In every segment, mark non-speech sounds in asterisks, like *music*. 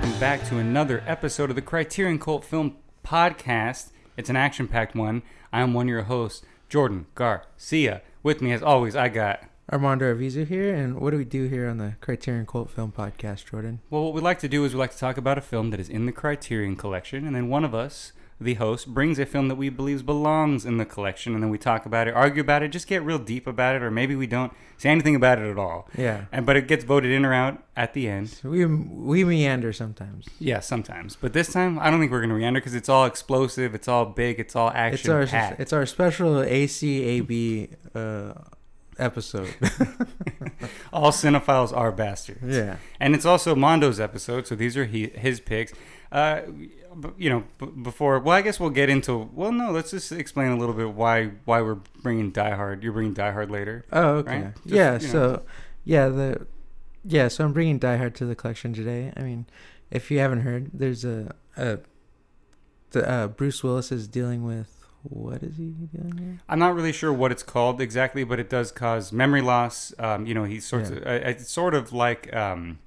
Welcome back to another episode of the Criterion Cult Film Podcast. It's an action packed one. I am one of your hosts, Jordan Garcia. With me, as always, I got. Armando Arvizu here, and what do we do here on the Criterion Cult Film Podcast, Jordan? Well, what we like to do is we like to talk about a film that is in the Criterion Collection, and then one of us, the host, brings a film that we believe belongs in the collection, and then we talk about it, argue about it, just get real deep about it, or maybe we don't say anything about it at all. Yeah. And but it gets voted in or out at the end. We we meander sometimes. Yeah, sometimes. But this time, I don't think we're gonna meander because it's all explosive, it's all big, it's all It's action our packed. it's our special ACAB uh, episode. *laughs* all cinephiles are bastards. yeah. And it's also Mondo's episode, so these are he, his picks. Uh, you know, b- before well, I guess we'll get into. Well, no, let's just explain a little bit why why we're bringing Die Hard. You're bringing Die Hard later. Oh, okay. Right? Just, yeah. you know. So, yeah the yeah. So I'm bringing Die Hard to the collection today. I mean, if you haven't heard, there's a a the uh, Bruce Willis is dealing with what is he dealing with? I'm not really sure what it's called exactly, but it does cause memory loss. Um, you know, he's sorts Yeah. of, uh, it's sort of like um,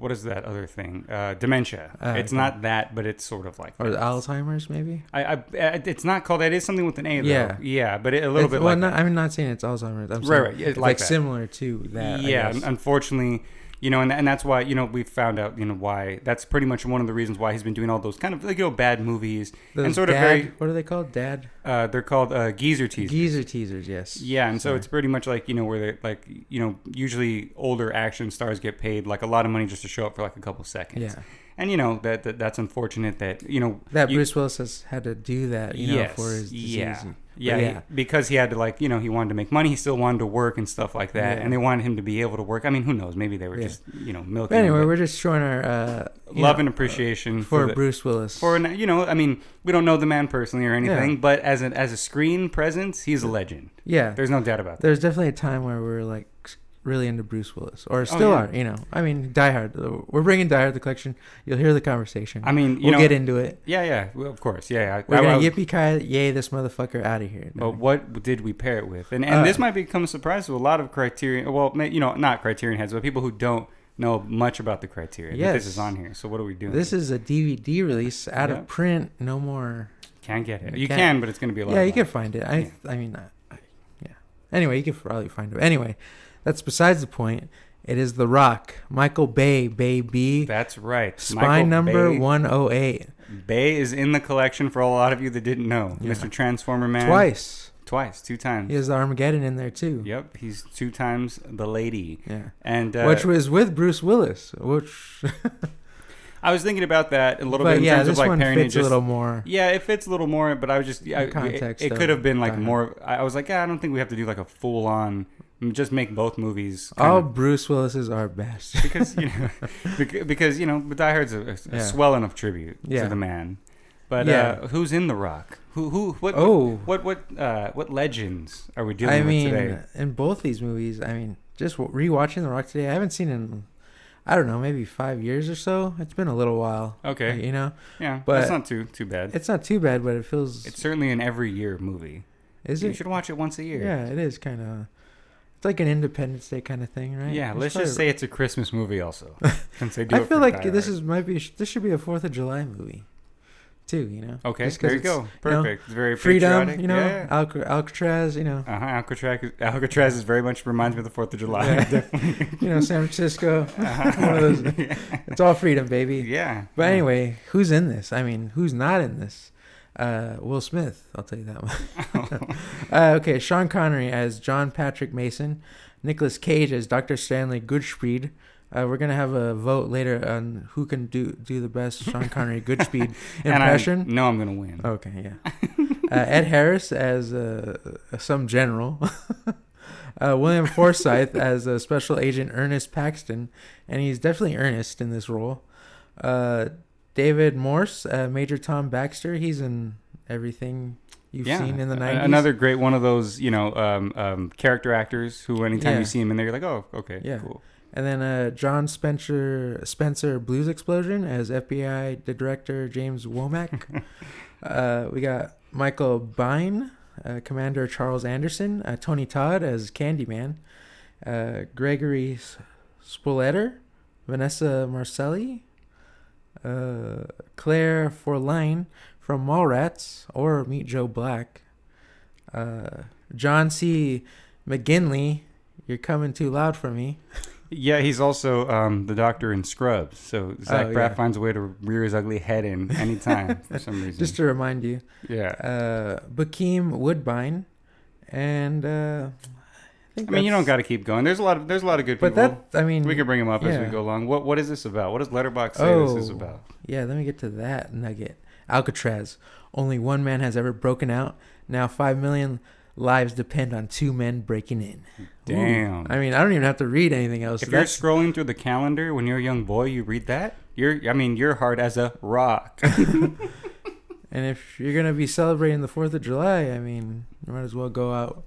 what is that other thing? Uh, dementia. Ah, it's okay. not that, but it's sort of like Or. Alzheimer's, maybe? I, I, it's not called that. It is something with an A. Though. Yeah. yeah, but it, a little It's- bit well, like not, that. I'm not saying it's Alzheimer's. I'm Right, saying right, it's like like, similar to that. Yeah, unfortunately, you know, and, and that's why you know we found out you know why that's pretty much one of the reasons why he's been doing all those kind of like you know bad movies and Those sort of dad, very What are they called? Dad uh, they're called uh, geezer teasers. geezer teasers. Yes. Yeah, and so it's pretty much like you know where they like you know usually older action stars get paid like a lot of money just to show up for like a couple seconds. Yeah. and you know that, that that's unfortunate that you know That you- Bruce Willis has had to do that, you know, Yes, for his disease. yeah. But Yeah, he- because he had to like you know he wanted to make money. He still wanted to work and stuff like that, Yeah. and they wanted him to be able to work. I mean, who knows? Maybe they were Yeah. just you know milking. But anyway, we're just showing our uh, love know, and appreciation for, for, the, Bruce Willis. for an- you know. I mean, we don't know the man personally or anything, Yeah. but as an as a screen presence, he's a legend. yeah, There's no doubt about that. there's definitely a time where we're like really into Bruce Willis, or still Oh, yeah. are. You know, I mean, Die Hard. We're bringing Die Hard to the collection. You'll hear the conversation. I mean, you we'll know, get into it. yeah, yeah, well, of course, yeah. I, We're I- gonna yippee ki yay this motherfucker out of here. But what did we pair it with? And and Uh, this might become a surprise to a lot of Criterion. Well, you know, not Criterion heads, but people who don't know much about the Criterion. that This Yes. is on here. So what are we doing? This is a DVD release out Yeah. of print. No more. can't get it. You can't- can, but it's going to be a lot. Yeah, you can find it. I, Yeah. I mean, I- yeah. Anyway, you can probably find it. Anyway, that's besides the point. It is The Rock, Michael Bay, baby. That's right. Spy Michael number Bay, 108. Bay is in the collection for a lot of you that didn't know. Yeah. Mr. Transformer Man. Twice. Twice. Two times. He has the Armageddon in there too. Yep. He's two times the lady. Yeah. And uh, which was with Bruce Willis. Which, *laughs* I was thinking about that a little bit in yeah, terms this of like one pairing it fits just a little more. Yeah, it fits a little more, but I was just I, context It, it could have been like more. I I was like, yeah, I don't think we have to do like a full on. Just make both movies. All of- Bruce Willis's are best. because you know, *laughs* *laughs* bec- because you know, but Die Hard's a, a Yeah. swell enough tribute Yeah. to the man. But Yeah. uh, who's in The Rock? Who who what oh, what what uh, what legends are we dealing I with mean, today? in both these movies, I mean, just rewatching The Rock today, I haven't seen in, I don't know, maybe five years or so. It's been a little while. Okay, You know, yeah, but- it's not too too bad. it's not too bad, but it feels. It's certainly an every year movie. is you it? You should watch it once a year. Yeah, it is kind of. It's like an Independence Day kind of thing, right? Yeah, It's let's just say it's a Christmas movie also. *laughs* since they do I feel like this is might be this should be a Fourth of July movie, too. You know. Okay, there you go. Perfect. it's very Freedom, patriotic. you know, Yeah. Alca- Alcatraz, you know, Uh huh. Alcatraz, is- Alcatraz is very much reminds me of the Fourth of July. Yeah. *laughs* Definitely. you know, San Francisco. Uh-huh. One of those. *laughs* It's all freedom, baby. yeah. But anyway, who's in this? I mean, who's not in this? Uh, Will Smith, I'll tell you that one. *laughs* uh, okay, Sean Connery as John Patrick Mason, Nicolas Cage as Dr. Stanley Goodspeed. Uh, we're gonna have a vote later on who can do do the best Sean Connery *laughs* Goodspeed impression. Know I'm gonna win. Okay, yeah. uh, Ed Harris as uh, some general. *laughs* uh, William Forsythe as a special agent Ernest Paxton, and he's definitely Ernest in this role. David Morse, uh, Major Tom Baxter. He's in everything you've yeah. seen in the A- nineties. Another great one of those, you know, um, um, character actors who, anytime Yeah. you see him in there, you're like, oh, okay, Yeah. cool. And then uh, John Spencer Spencer Blues Explosion as FBI Director James Womack. *laughs* uh, we got Michael Biehn uh, Commander Charles Anderson, uh, Tony Todd as Candyman, uh, Gregory Sporleder, Vanessa Marcelli, uh, Claire Forlani from Mallrats or Meet Joe Black, uh, John C. McGinley, You're Coming Too Loud for Me, *laughs* Yeah, he's also um, the doctor in Scrubs. So Zach Oh, Braff yeah. finds a way to rear his ugly head in anytime for *laughs* some reason. just to remind you. yeah. Uh, Bokeem Woodbine, and uh, think I mean, you don't got to keep going. There's a lot of there's a lot of good people. But that, I mean, we can bring them up as we go along. What what is this about? What does Letterboxd say this is Oh. about? Yeah, let me get to that nugget. Alcatraz. Only one man has ever broken out. Now five million lives depend on two men breaking in. Damn. I mean, I don't even have to read anything else. if you're That's- scrolling through the calendar when you're a young boy, you read that. You're I mean, you're hard as a rock. *laughs* and if you're gonna be celebrating the Fourth of July, I mean, you might as well go out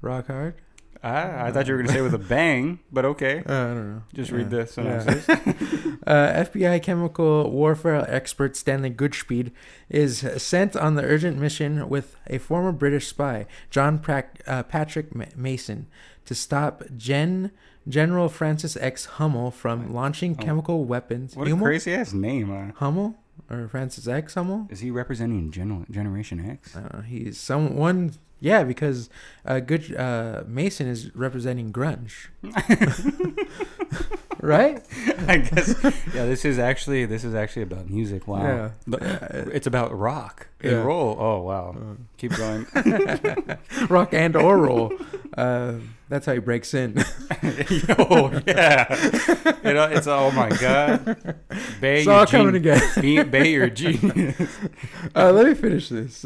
rock hard. Ah, I thought you were gonna say with a bang, but okay. Uh, I don't know. Just Yeah. read the Yeah. *laughs* uh, FBI chemical warfare expert Stanley Goodspeed is sent on the urgent mission with a former British spy, John Prac- uh, Patrick Ma- Mason, to stop Gen General Francis X. Hummel from launching Oh. chemical weapons. What a Hummel? crazy ass name. Uh, Hummel or Francis X. Hummel? is he representing Gen- Generation X? Uh, he's someone. Yeah, because uh, good uh, Mason is representing grunge, *laughs* right? I guess. Yeah, this is actually this is actually about music. Wow. Yeah. The- it's about rock and Yeah. roll. Oh wow. Keep going. *laughs* rock and or roll. Uh, that's how he breaks in. *laughs* oh yeah. You know, it's oh my god. Bay, it's all coming gen-. Be- Bay, you're genius. Uh, let me finish this.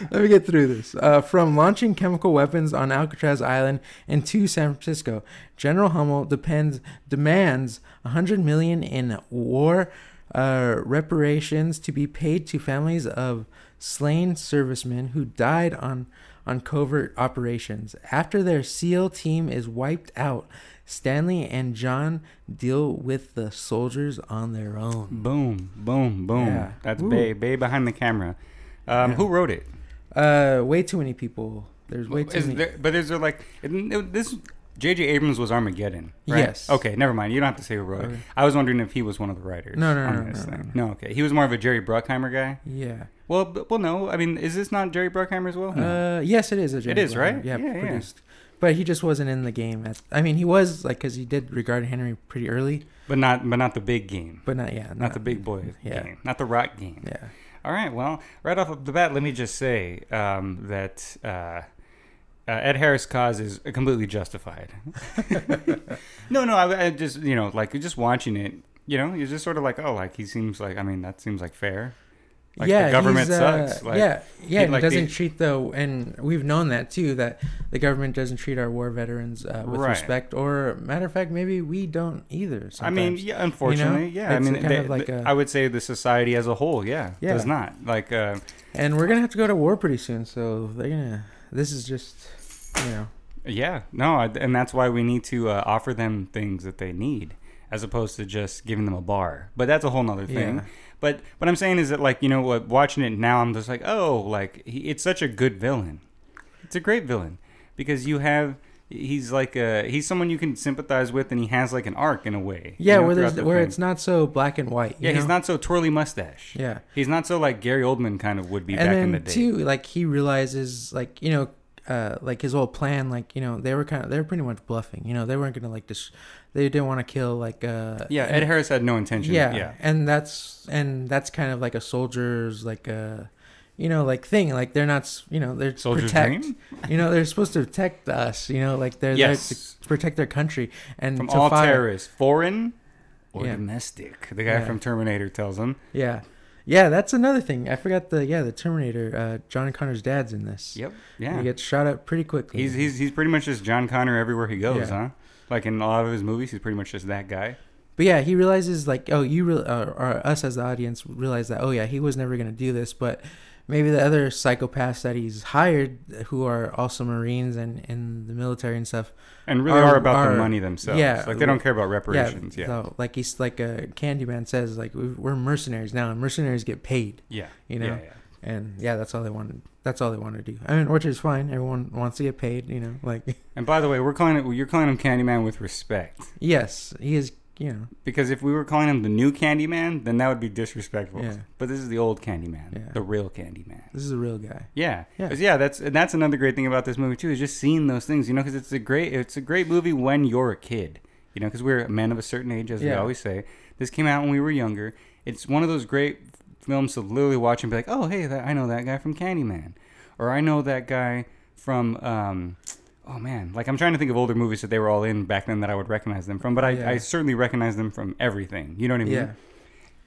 *laughs* let me get through this. Uh, from launching chemical weapons on Alcatraz Island and to San Francisco, General Hummel depends demands 100 million in war uh, reparations to be paid to families of slain servicemen who died on on covert operations. After their SEAL team is wiped out, Stanley and John deal with the soldiers on their own. Boom, boom, boom. Yeah. That's Bay. Bay behind the camera. Um, Yeah. Who wrote it? Uh, way too many people. There's way too Is many. there, but is there like it, it- this? J.J. Abrams was Armageddon, right? Yes. Okay, never mind. You don't have to say who wrote it. I was wondering if he was one of the writers. No, no, on no, this no, thing. no. No, okay. He was more of a Jerry Bruckheimer guy. Yeah. Well, b- well, no. I mean, is this not Jerry Bruckheimer as well? No. Uh, yes, it is a. It James is, Bond. right? Yeah, Yeah, yeah. produced. But he just wasn't in the game. At, I mean, he was like because he did regard Henry pretty early, but not, but not the big game. but not yeah, Not the big boy Yeah. game. Not the rock game. Yeah. All right. Well, right off of the bat, let me just say um, that uh, uh, Ed Harris' cause is completely justified. *laughs* no, no. I, I just you know like just watching it. You know, you're just sort of like, oh, like he seems like. I mean, that seems like fair. Like, the yeah, government uh, sucks. Like, yeah, yeah, like, doesn't the- treat the and we've known that too that the government doesn't treat our war veterans uh, with Right. respect. Or matter of fact, maybe we don't either. Sometimes. I mean, yeah, unfortunately, yeah. I mean, they- like a- I would say the society as a whole, yeah, Yeah. does not like. Uh, and we're gonna have to go to war pretty soon, so they're gonna. This is just, you know, Yeah, no, and that's why we need to uh, offer them things that they need, as opposed to just giving them a bar. But that's a whole nother thing. Yeah. But what I'm saying is that, like, you know, what watching it now, I'm just like, oh, like he, it's such a good villain. It's a great villain because you have. He's like a he's someone you can sympathize with, and he has like an arc in a way. you yeah, know, where there's the where film. it's not so black and white. you Yeah, he's not so twirly mustache. Yeah. He's not so like Gary Oldman kind of would be and back in the day. too like he realizes like you know uh like his whole plan like you know they were kind of they were pretty much bluffing you know they weren't gonna like dis- they didn't want to kill like uh yeah, Ed Harris had no intention. yeah Yeah, and that's and that's kind of like a soldier's like uh you know like thing like they're not you know they're Soldier's protect dream? *laughs* you know they're supposed to protect us you know like they're Yes. there to protect their country and from to all fire- terrorists, foreign or Yeah. domestic. The guy Yeah. from Terminator tells him. yeah yeah that's another thing i forgot the yeah the terminator uh john connor's dad's in this Yep. Yeah. He gets shot up pretty quickly He's he's he's pretty much just John Connor everywhere he goes, Yeah. huh? Like in a lot of his movies, he's pretty much just that guy. But yeah, he realizes like, oh, you re- uh, or us as the audience realize that, oh yeah, he was never gonna do this, but maybe the other psychopaths that he's hired, who are also Marines and in the military and stuff, And really Are- are, about are- the money themselves. yeah, like they don't care about reparations. yeah, Yeah. so, like he's like a Candyman says, like we- we're mercenaries now, and mercenaries get paid, Yeah. you know, Yeah, yeah. and yeah, that's all they wanted that's all they want to do. I mean, which is fine. Everyone wants to get paid, you know. Like, *laughs* And by the way, we're calling it. You're calling him Candyman with respect. yes, he is. You know, Because if we were calling him the new Candyman, then that would be disrespectful. Yeah. But this is the old Candyman, Yeah. the real Candyman. this is a real guy. Yeah, Yeah. yeah. That's and that's another great thing about this movie too is just seeing those things. You know, because it's a great it's a great movie when you're a kid. You know, because we're men of a certain age, as we always say. This came out when we were younger. It's one of those great films to literally watch and be like, oh hey, that, I know that guy from Candyman, or I know that guy from. Um, Oh man, like I'm trying to think of older movies that they were all in back then that I would recognize them from, but I, Yeah. I certainly recognize them from everything. You know what I mean? Yeah,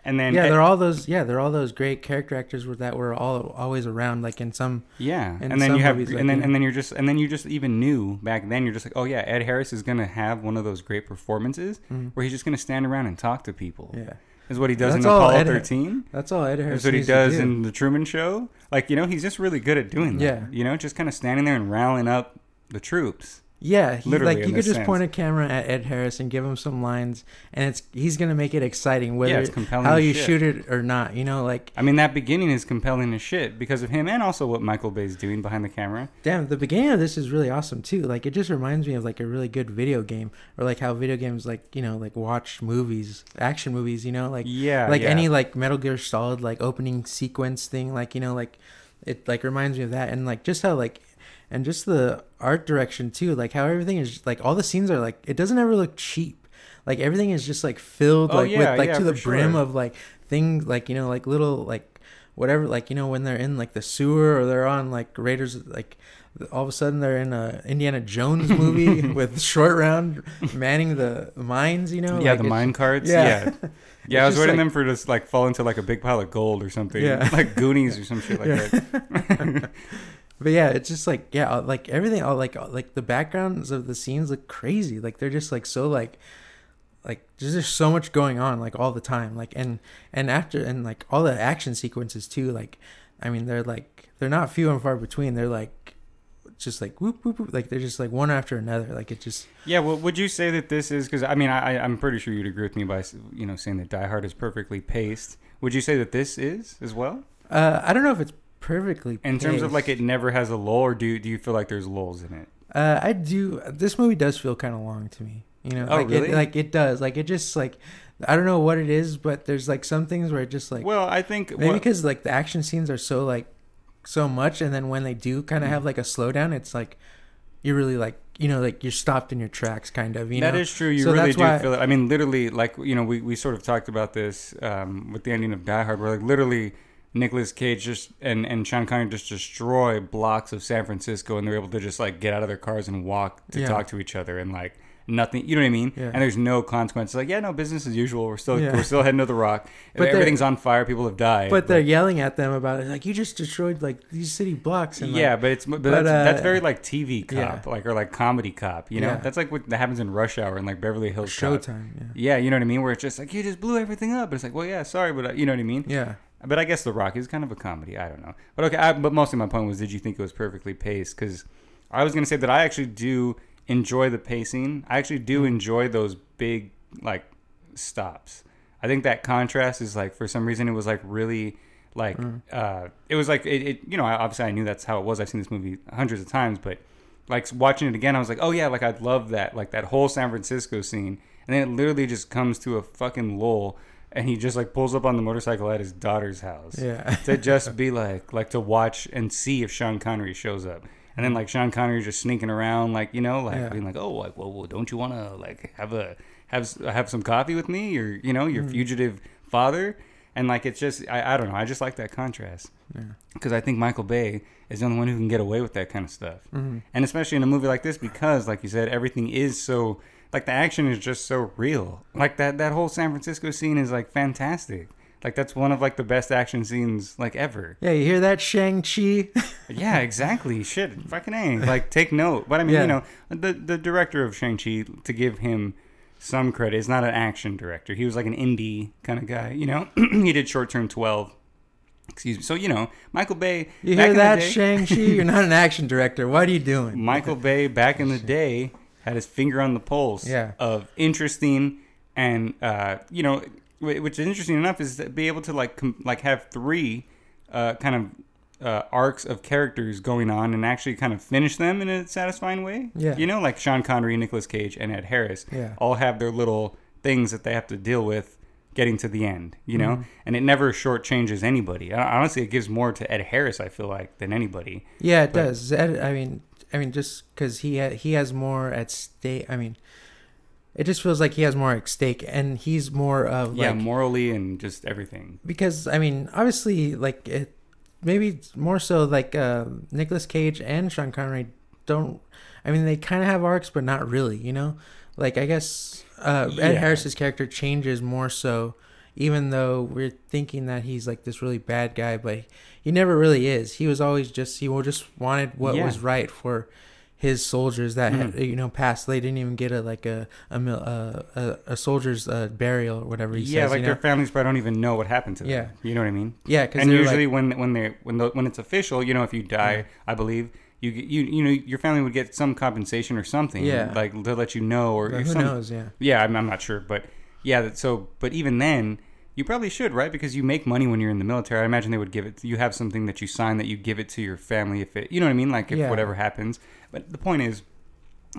And then yeah. They're all those. Yeah, they're all those great character actors that were all always around. Like in some. Yeah, in and then you have, movies, like, and then and then you're just, and then you just even knew back then. You're just like, oh yeah, Ed Harris is gonna have one of those great performances Mhm. where he's just gonna stand around and talk to people. Yeah, Is what he does That's in Apollo Ed- 13. that's all Ed Harris. That's what he does do. in the Truman Show. Like you know, he's just really good at doing that. Yeah. You know, just kind of standing there and rallying up the troops. Yeah, he, Literally, like you could just point a camera at Ed Harris and give him some lines, and it's he's gonna make it exciting, whether yeah, it's compelling. how you shit. shoot it or not. You know, like I mean, that beginning is compelling as shit because of him and also what Michael Bay's doing behind the camera. damn, the beginning of this is really awesome too. Like it just reminds me of like a really good video game, or like how video games like you know like watch movies, action movies. You know, like yeah, like yeah. any like Metal Gear Solid like opening sequence thing. Like you know like it like reminds me of that, and like just how like and just the art direction too. Like how everything is like all the scenes are like it doesn't ever look cheap. Like everything is just like filled Oh, like yeah, with like yeah, to the brim sure. of like things like you know like little like whatever like you know when they're in like the sewer or they're on like Raiders like all of a sudden they're in a Indiana Jones movie *laughs* with short round manning the mines you know yeah, like, the mine carts. yeah. Yeah. *laughs* Yeah, I was waiting like- them for just like fall into like a big pile of gold or something. Yeah. *laughs* Like Goonies or some shit like Yeah. that. But yeah, it's just like yeah, uh, like everything, all like uh, like the backgrounds of the scenes look crazy. Like they're just like so like like there's just so much going on like all the time. Like and and after and like all the action sequences too. Like I mean they're like they're not few and far between. They're like just like whoop whoop whoop. Like they're just like one after another. Like it just Yeah, well, would you say that this is because I mean I, I- I'm pretty sure you'd agree with me by you know saying that Die Hard is perfectly paced. Would you say that this is as well uh I don't know if it's perfectly in terms of like it never has a lull, or do do you feel like there's lulls in it? Uh, I do. This movie does feel kind of long to me. You know, Oh, like really? it, like it does. Like it just like I don't know what it is, but there's like some things where it just like well, I think maybe because like the action scenes are so like so much, and then when they do kind of have like a slowdown, it's like you're really like you know like you're stopped in your tracks, kind of. You that know, is true. You So really do feel it. I mean, literally, like you know, we, we sort of talked about this um, with the ending of Die Hard, where like literally Nicolas Cage just and and Sean Connery just destroy blocks of San Francisco, and they're able to just like get out of their cars and walk to Yeah. talk to each other, and like nothing. You know what I mean? Yeah. And there's no consequences. Like yeah, no business as usual. We're still Yeah. we're still heading to the Rock. But Everything's on fire. People have died. but they're yelling at them about it, like you just destroyed like these city blocks. And, like, yeah, but it's but, but, that's, that's uh, very like TV cop, like or like comedy cop. You know, that's like what that happens in Rush Hour and like Beverly Hills. Showtime. Yeah. Yeah, you know what I mean. Where it's just like you just blew everything up. But it's like, well, yeah, sorry, but uh, you know what I mean. Yeah. But I guess The Rock is kind of a comedy. I don't know. But okay, I, but mostly my point was, did you think it was perfectly paced? Because I was gonna say that I actually do enjoy the pacing. I actually do enjoy those big like stops. I think that contrast is like for some reason it was like really like uh it was like it, it you know obviously I knew that's how it was. I've seen this movie hundreds of times, but like watching it again, I was like, oh yeah, like I'd love that like that whole San Francisco scene, and then it literally just comes to a fucking lull, and he just like pulls up on the motorcycle at his daughter's house Yeah. to just *laughs* be like like to watch and see if Sean Connery shows up. And then like Sean Connery just sneaking around like you know like Yeah. being like oh like well, well don't you want to like have a have have some coffee with me or you know Mm. your fugitive father and like it's just I, I don't know I just like that contrast Yeah. because I think Michael Bay is the only one who can get away with that kind of stuff hmm and especially in a movie like this because like you said everything is so like the action is just so real like that that whole san francisco scene is like fantastic like that's one of like the best action scenes like ever Yeah. You hear that, Shang Chi? *laughs* yeah exactly shit fucking a like take note but i mean Yeah. you know the the director of shang-chi to give him some credit is not an action director he was like an indie kind of guy you know *clears throat* he did short term 12 excuse me so you know michael bay You hear that, Shang Chi? You're not an action director. What are you doing? Michael Bay back in the day had his finger on the pulse Yeah. of interesting and uh, you know which is interesting enough is to be able to like com- like have three uh, kind of uh, arcs of characters going on and actually kind of finish them in a satisfying way. Yeah. You know, like Sean Connery, Nicolas Cage, and Ed Harris Yeah. all have their little things that they have to deal with getting to the end, you know? Mhm. And it never shortchanges anybody. Honestly, it gives more to Ed Harris, I feel like, than anybody. Yeah, it But- does. Ed, I mean, I mean, just because he ha- he has more at stake. I mean, it just feels like he has more at stake, and he's more of yeah, like morally and just everything. because I mean, obviously, like it, maybe more so like uh, Nicolas Cage and Sean Connery don't. I mean, they kind of have arcs, but not really. You know, like I guess uh, Ed Yeah. Harris's character changes more so, even though we're thinking that he's like this really bad guy, but he never really is. He was always just he just wanted what Yeah. was right for his soldiers that had, Mhm. you know passed. They didn't even get a like a a a, a soldier's uh, burial or whatever he yeah, says. like you their families probably don't even know what happened to them. Yeah. You know what I mean? yeah, and usually when when they when the, when it's official, you know, if you die, Yeah. I believe you you you know your family would get some compensation or something, Yeah. like to let you know or, or who some, knows? Yeah. Yeah, I'm, I'm not sure, but yeah. that- So, but even then, you probably should, right? Because you make money when you're in the military. I imagine they would give it. You have something that you sign that you give it to your family if it, you know what I mean, like if Yeah. whatever happens. But the point is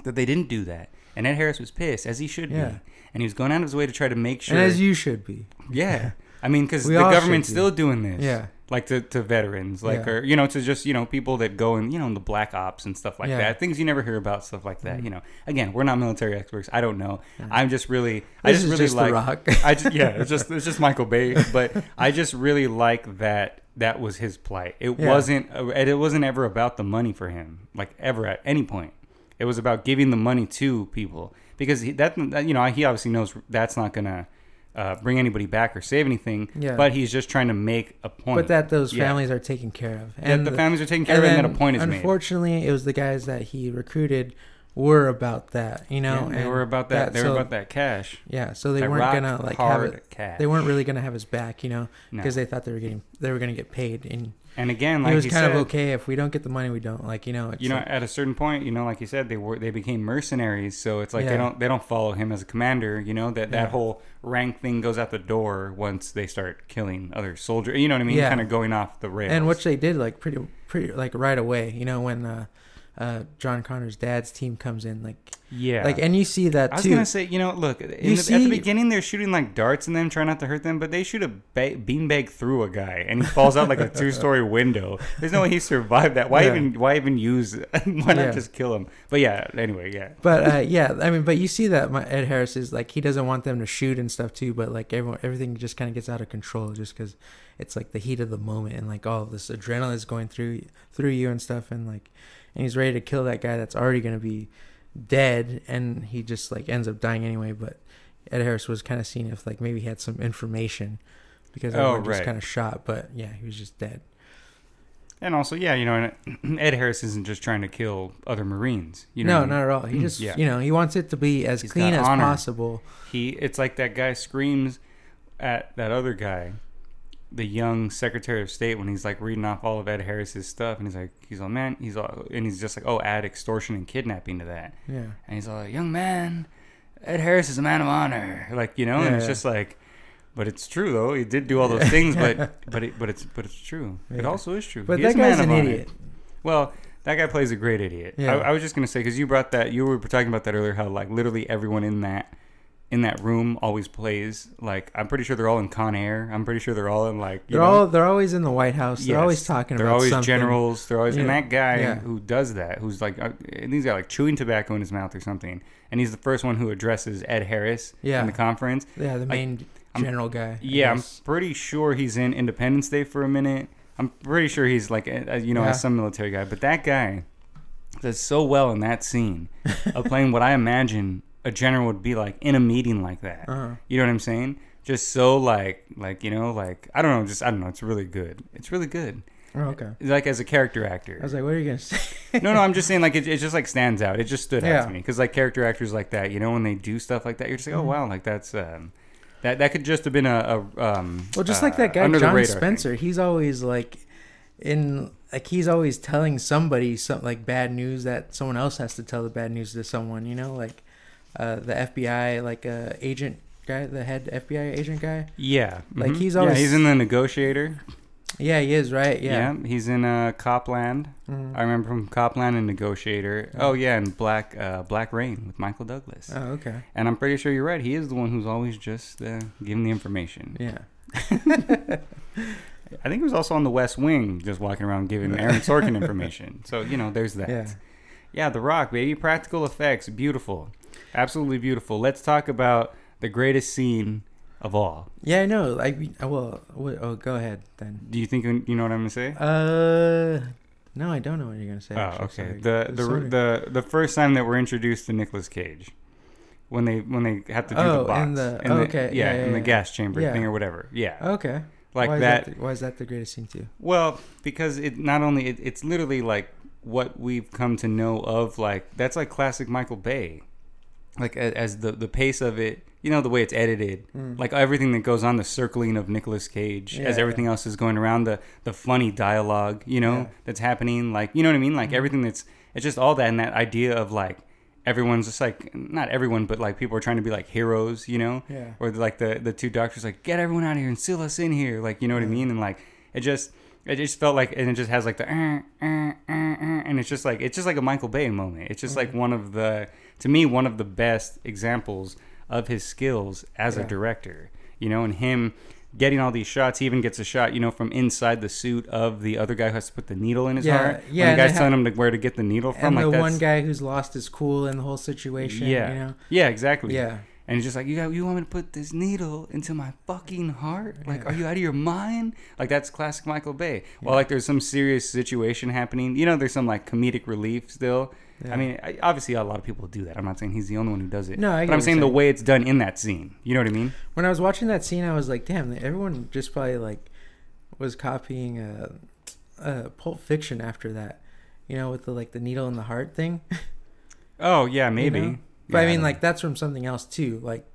that they didn't do that, and Ed Harris was pissed, as he should Yeah. be, and he was going out of his way to try to make sure. And as you should be. yeah, I mean, because the government's still doing this Yeah. Like to, to veterans, like Yeah. or you know, to just you know people that go and you know in the black ops and stuff like Yeah. that. Things you never hear about, stuff like that. Mhm. You know, again, we're not military experts. I don't know. Yeah. I'm just really, I just really just like. the rock. I just yeah, it's just *laughs* it's just Michael Bay, but I just really like that that was his plight. It Yeah. wasn't and it wasn't ever about the money for him, like ever at any point. It was about giving the money to people because he, that that, you know he obviously knows that's not gonna uh, bring anybody back or save anything. Yeah. But he's just trying to make a point. but that those Yeah. families are taken care of. and the, the- families are taken care of, and then a point is made. Unfortunately, it was the guys that he recruited were about that. You know, Yeah, they were about that. they were so- about that cash. Yeah, so they That weren't gonna like have it. cash. They weren't really gonna have his back. You know, No. because they thought they were getting they were gonna get paid, and And again, like he was kind said, of okay if we don't get the money, we don't. Like you know, it's you know, like- at a certain point, you know, like you said, they were they became mercenaries. So it's like they don't they don't follow him as a commander. You know that Yeah. that whole rank thing goes out the door once they start killing other soldiers. You know what I mean? Yeah. Kind of going off the rails. and which they did like pretty pretty like right away. You know when uh, uh, John Connor's dad's team comes in, like yeah, like and you see that I was too. gonna say, you know, look, in You the, at the beginning they're shooting like darts and them, trying not to hurt them, but they shoot a ba- beanbag through a guy and he falls out like a two-story *laughs* window. There's no way he survived that. Why Yeah. even? Why even use? *laughs* why not Yeah. just kill him? But yeah, anyway, yeah, But uh, *laughs* yeah, I mean, but you see that my, Ed Harris is like he doesn't want them to shoot and stuff too. But like everyone, everything just kind of gets out of control just because it's like the heat of the moment and like all this adrenaline is going through through you and stuff, and like and he's ready to kill that guy that's already gonna be dead, and he just like ends up dying anyway. But Ed Harris was kind of seeing if like maybe he had some information because Oh, everyone just right. kind of shot, but yeah, he was just dead. and also yeah, you know, Ed Harris isn't just trying to kill other Marines. You know, no, not at all. He just Yeah. you know he wants it to be as He's clean as honor. possible. he. It's like that guy screams at that other guy. The young Secretary of State when he's like reading off all of Ed Harris's stuff, and he's like, he's all man, he's all, and he's just like, oh, add extortion and kidnapping to that. Yeah. And he's all like, young man, Ed Harris is a man of honor. Like, you know, and it's just like, but it's true though. He did do all those things, but *laughs* but it, but it's but it's true. It also is true. But He that is a man guy's of an honor. idiot. Well, that guy plays a great idiot. Yeah. I, I was just gonna say because you brought that, you were talking about that earlier. How like literally everyone in that in that room always plays like I'm pretty sure they're all in Con Air. I'm pretty sure they're all in like you They're know, all they're always in the White House. They're always talking about something. They're about always something. generals. They're always and that guy Yeah. who does that, who's like, uh, and he's got like chewing tobacco in his mouth or something, and he's the first one who addresses Ed Harris Yeah. in the conference. Yeah, the main I'm- general guy. Yeah, I'm pretty sure he's in Independence Day for a minute. I'm pretty sure he's like, uh, you know, Yeah. some military guy. But that guy does so well in that scene of playing what I imagine a general would be like in a meeting like that. Uh-huh. You know what I'm saying? Just so like, like you know, like I don't know, just I don't know. It's really good. It's really good. Oh, okay. Like as a character actor. I was like, what are you gonna say? no, no, I'm just saying like it, it just like stands out. It just stood out to me because like character actors like that, you know, when they do stuff like that, you're just like, oh Mhm. wow, like that's um, that that could just have been a, a um, Well, just uh, like that guy John radar. Spencer, he's always like in like he's always telling somebody some like bad news that someone else has to tell the bad news to someone. You know, like uh, the FBI like uh, agent guy, the head FBI agent guy. Yeah, Like, mhm. he's yeah, he's in the negotiator. Yeah, he is right. Yeah. he's in uh, Copland. Mhm. I remember from Copland and Negotiator. Oh yeah, and Black uh, Black Rain with Michael Douglas. Oh, okay. And I'm pretty sure you're right. He is the one who's always just uh, giving the information. Yeah. *laughs* *laughs* I think he was also on the West Wing, just walking around giving *laughs* Aaron Sorkin information. So you know, there's that. Yeah. Yeah, The Rock, baby. Practical effects, beautiful, absolutely beautiful. Let's talk about the greatest scene of all. Yeah, I know. Like, we- uh, well, oh, go ahead then. Do you think you know what I'm gonna say? Uh, no, I don't know what you're gonna say. Oh, actually, okay. sorry. The the Sorry. the the first time that we're introduced to Nicolas Cage, when they when they have to do Oh, the box, in the- in oh, okay. yeah, Yeah, yeah, in the gas chamber thing or whatever, yeah, Okay. like why that. That the, why is that the greatest scene too? Well, because it not only it, it's literally like what we've come to know of like that's like classic Michael Bay, like as the the pace of it, you know the way it's edited, Mm. like everything that goes on the circling of Nicolas Cage as Yeah, everything else is going around the the funny dialogue, you know Yeah. that's happening, like you know what I mean, like Mhm. everything that's it's just all that and that idea of like everyone's just like not everyone but like people are trying to be like heroes, you know, Yeah. or like the the two doctors like get everyone out of here and seal us in here like you know what i mean and like it just it just felt like and it just has like the uh, uh, uh, uh, and it's just like it's just like a michael bay moment it's just like Mhm. one of the to me one of the best examples of his skills as a director you know and him getting all these shots he even gets a shot you know from inside the suit of the other guy who has to put the needle in his Yeah, heart yeah, when and the guy's ha- telling him to, where to get the needle from And like the one guy who's lost his cool in the whole situation. yeah You know. yeah exactly Yeah. And he's just like, you got, you want me to put this needle into my fucking heart? Like, Yeah. are you out of your mind? Like, that's classic Michael Bay. Well, like, there's some serious situation happening. You know, there's some like comedic relief still. yeah. I mean, I, obviously, a lot of people do that. I'm not saying he's the only one who does it. No, I but I'm what saying the way it's done in that scene. You know what I mean? when I was watching that scene, I was like, damn, everyone just probably like was copying uh, uh, Pulp Fiction after that. You know, with the like the needle in the heart thing. *laughs* Oh yeah, maybe. know? But Yeah, I mean, don't like that's from something else too. Like,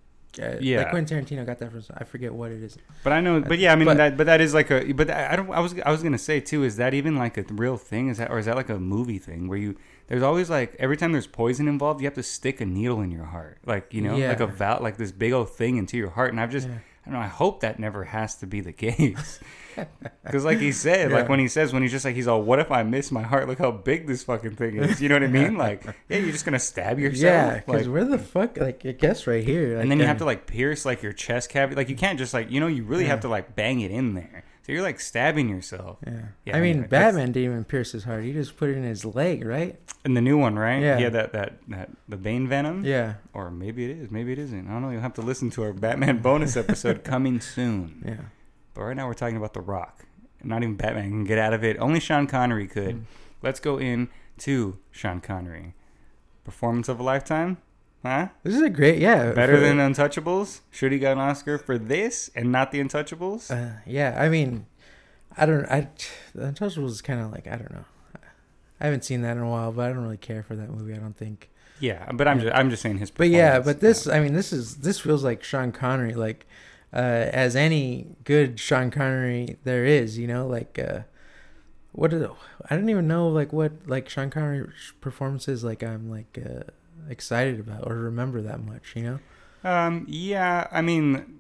uh, Yeah. like Quentin Tarantino got that from. I forget what it is. But I know, but yeah, I mean But- that. But that is like a. But I don't. I was. I was gonna say too. Is that even like a real thing? Is that or is that like a movie thing where you? There's always like every time there's poison involved, you have to stick a needle in your heart, like you know, like a Yeah. val, like this big old thing into your heart. And I've just, Yeah. I don't know. I hope that never has to be the *laughs* case. *laughs* Because like he said, like when he says when he's just like he's all, what if I miss my heart? Look how big this fucking thing is. You know what I mean? Like, yeah, you're just gonna stab yourself. Yeah, like, because where the fuck? Like, I guess right here. and then you have um, to like pierce like your chest cavity. Like you can't just like you know you really have to like bang it in there. So you're like stabbing yourself. Yeah. Yeah, I mean, anyway, Batman didn't even pierce his heart. He just put it in his leg, right? In the new one, right? Yeah. Had that that that the Bane Venom. Yeah. Or maybe it is. Maybe it isn't. I don't know. You'll have to listen to our Batman bonus episode *laughs* coming soon. Yeah. But right now we're talking about The Rock. Not even Batman can get out of it. Only Sean Connery could. Mm. Let's go in to Sean Connery. Performance of a lifetime? Huh? This is a great, yeah. Better than Untouchables? Should he got an Oscar for this and not the Untouchables? Uh, yeah, I mean, I don't. I the Untouchables is kind of like I don't know. I haven't seen that in a while, but I don't really care for that movie. I don't think. Yeah, but I'm Yeah. just I'm just saying his. But yeah, but this, I mean, this is this feels like Sean Connery, like uh, as any good Sean Connery there is. You know, like uh, what I don't even know like what like Sean Connery performances like I'm like uh, excited about or remember that much. You know. Um, yeah, I mean,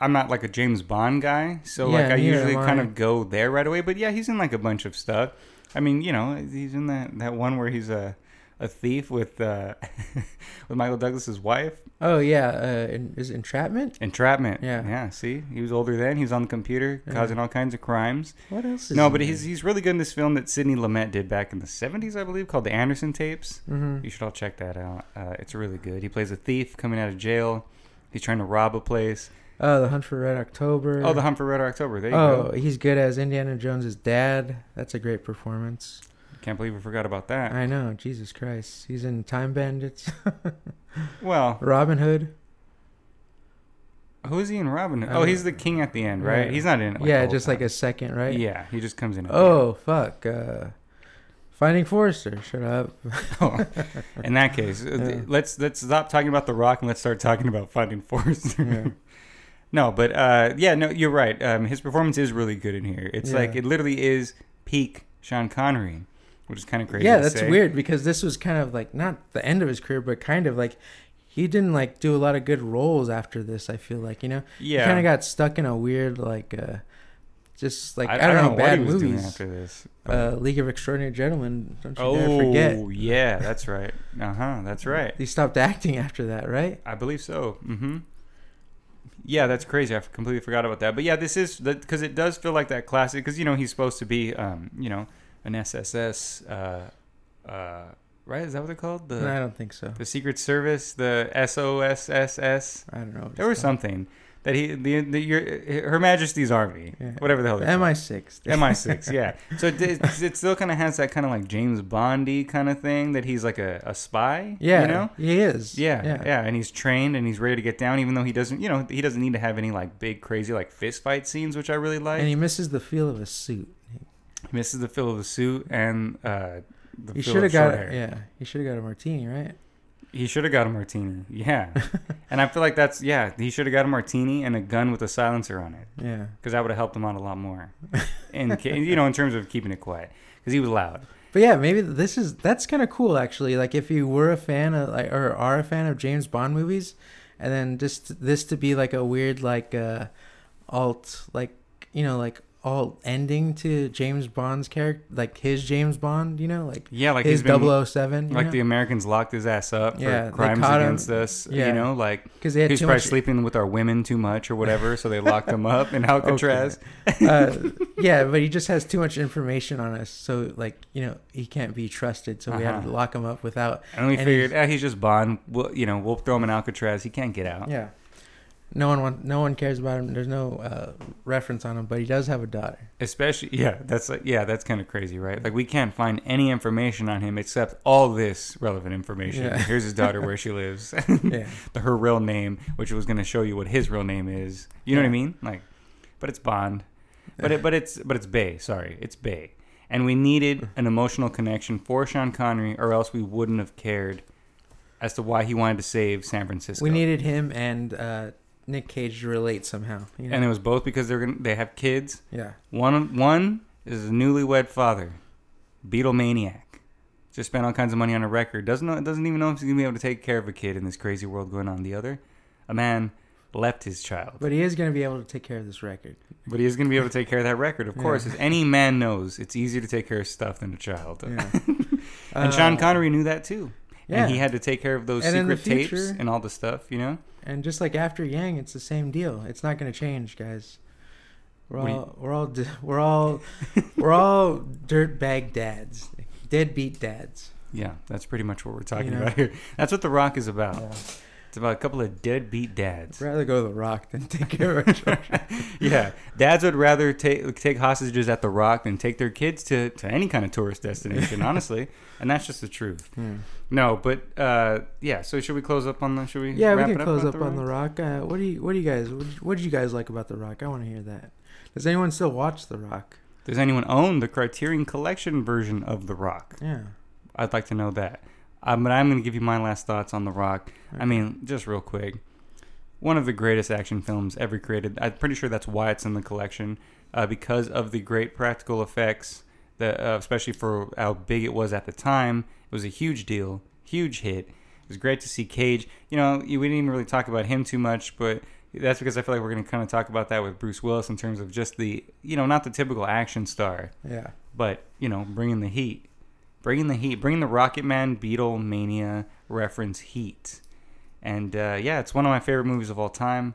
I'm not like a James Bond guy, so like I usually kind of go there right away. But yeah, he's in like a bunch of stuff. I mean, you know, he's in that that one where he's a a thief with uh *laughs* with Michael Douglas's wife. Oh yeah, uh, in- is it Entrapment? Entrapment. Yeah. yeah. See, he was older then. He was on the computer Yeah. causing all kinds of crimes. What else is No, but he's he's really good in this film that Sidney Lumet did back in the '70s, I believe, called The Anderson Tapes. hmm You should all check that out. Uh, it's really good. He plays a thief coming out of jail. He's trying to rob a place. Oh, the Hunt for Red October. Oh, the Hunt for Red October. There you go. oh, go. he's good as Indiana Jones's dad. That's a great performance. Can't believe we forgot about that. I know, Jesus Christ. He's in Time Bandits, *laughs* Well, Robin Hood. who is he in Robin? Hood? Oh, he's the king at the end, right? Yeah. He's not in it. Like yeah, just like a second, right? Yeah, he just comes in. Oh fuck. Uh, Finding Forrester. Shut up. *laughs* Oh, in that case, uh, Yeah. let's let's stop talking about the Rock and let's start talking about Finding Forrester. Yeah. *laughs* no, but uh, yeah, no, you're right. Um, his performance is really good in here. It's Yeah. like it literally is peak Sean Connery, which is kind of crazy. yeah, that's say. weird because this was kind of like not the end of his career, but kind of like he didn't like do a lot of good roles after this. I feel like you know. Yeah, he kind of got stuck in a weird like uh just like I, I, don't know, what bad he was doing movies. after this. Uh, League of Extraordinary Gentlemen. Don't you oh, dare forget. yeah, that's right. Uh huh. That's right. He stopped acting after that, right? I believe so. Mm-hmm. Yeah, that's crazy. I completely forgot about that. But yeah, this is because it does feel like that classic. Because you know he's supposed to be, um, you know, an SSS. Uh, uh, right? Is that what they're called? The no, I don't think so. the Secret Service, the SOSSS. I don't know. There was called. something that he, the, the your, Her Majesty's Army, Yeah. whatever the hell. They're called. MI6. *laughs* MI6, yeah. So it, it, it still kind of has that kind of like James Bondy kind of thing that he's like a, a spy. Yeah, you know. he is. Yeah, yeah. yeah, and he's trained and he's ready to get down, even though he doesn't, you know, he doesn't need to have any like big, crazy like fist fight scenes, which I really like. And he misses the feel of a suit. Misses the fill of the suit and uh, the He should of have got hair. Yeah, he should have got a martini, right? He should have got a martini. Yeah, *laughs* and I feel like that's yeah. He should have got a martini and a gun with a silencer on it Yeah. because that would have helped him out a lot more. *laughs* In ca- you know, in terms of keeping it quiet because he was loud. But yeah, maybe this is that's kind of cool actually. Like if you were a fan of like or are a fan of James Bond movies, and then just this to be like a weird like uh alt like you know like alt ending to James Bond's character like his James Bond, you know, like Yeah, like his he's been 007, you like know? the Americans locked his ass up for Yeah, they crimes caught him- against us. yeah. You know, like because he's probably much sleeping with our women too much or whatever, so they locked him up in *laughs* Alcatraz. uh, *laughs* yeah, but he just has too much information on us, so like you know he can't be trusted. So we had to Uh-huh. lock him up without. And we And figured, ah, he's just Bond. We'll, you know, we'll throw him in Alcatraz. He can't get out. Yeah, no one want, no one cares about him. There's no uh, reference on him, but he does have a daughter. Especially, yeah, that's like, yeah, that's kind of crazy, right? Like we can't find any information on him except all this relevant information. Yeah. Here's his daughter, where she lives, *laughs* Yeah, the, her real name, which was going to show you what his real name is. You know what I mean? Like, but it's Bond, but it, but it's but it's Bay. Sorry, it's Bay. And we needed an emotional connection for Sean Connery, or else we wouldn't have cared as to why he wanted to save San Francisco. we needed him and uh, Nick Cage to relate somehow. You know? and it was both because they're gonna they have kids. yeah, One one is a newlywed father, Beatlemaniac. Just spent all kinds of money on a record. Doesn't know, doesn't even know if he's gonna be able to take care of a kid in this crazy world going on. The other, a man left his child, but he is going to be able to take care of this record. but he is gonna be able to take care of that record. Of Yeah. course, as any man knows, it's easier to take care of stuff than a child. Yeah, *laughs* and Sean Uh, Connery knew that too. Yeah, And he had to take care of those And secret tapes and all the stuff, you know. And just like after Yang, it's the same deal. It's not going to change, guys. *laughs* We're all we're all we're all we're all dirtbag dads, deadbeat dads. Yeah, that's pretty much what we're talking You know? about here. That's what The Rock is about. Yeah. It's about a couple of deadbeat dads. I'd rather go to the Rock than take care of *laughs* our children. yeah, dads would rather take take hostages at the Rock than take their kids to, to any kind of tourist destination, honestly, and that's just the truth. Hmm. No, but uh, yeah. So should we close up on the? Should we? Yeah, we can it close up on the Rock. Uh, what do you What do you guys What did you guys like about the Rock? I want to hear that. Does anyone still watch the Rock? Does anyone own the Criterion Collection version of the Rock? Yeah. I'd like to know that. Um, but I'm going to give you my last thoughts on the Rock. I mean, just real quick, one of the greatest action films ever created. I'm pretty sure that's why it's in the collection, uh, because of the great practical effects. That, uh, especially for how big it was at the time, it was a huge deal, huge hit. It was great to see Cage. You know, we didn't even really talk about him too much, but that's because I feel like we're going to kind of talk about that with Bruce Willis in terms of just the, you know, not the typical action star, Yeah. but you know, bringing the heat, bringing the heat, bringing the Rocket Man Beatlemania reference heat, and uh, yeah, it's one of my favorite movies of all time.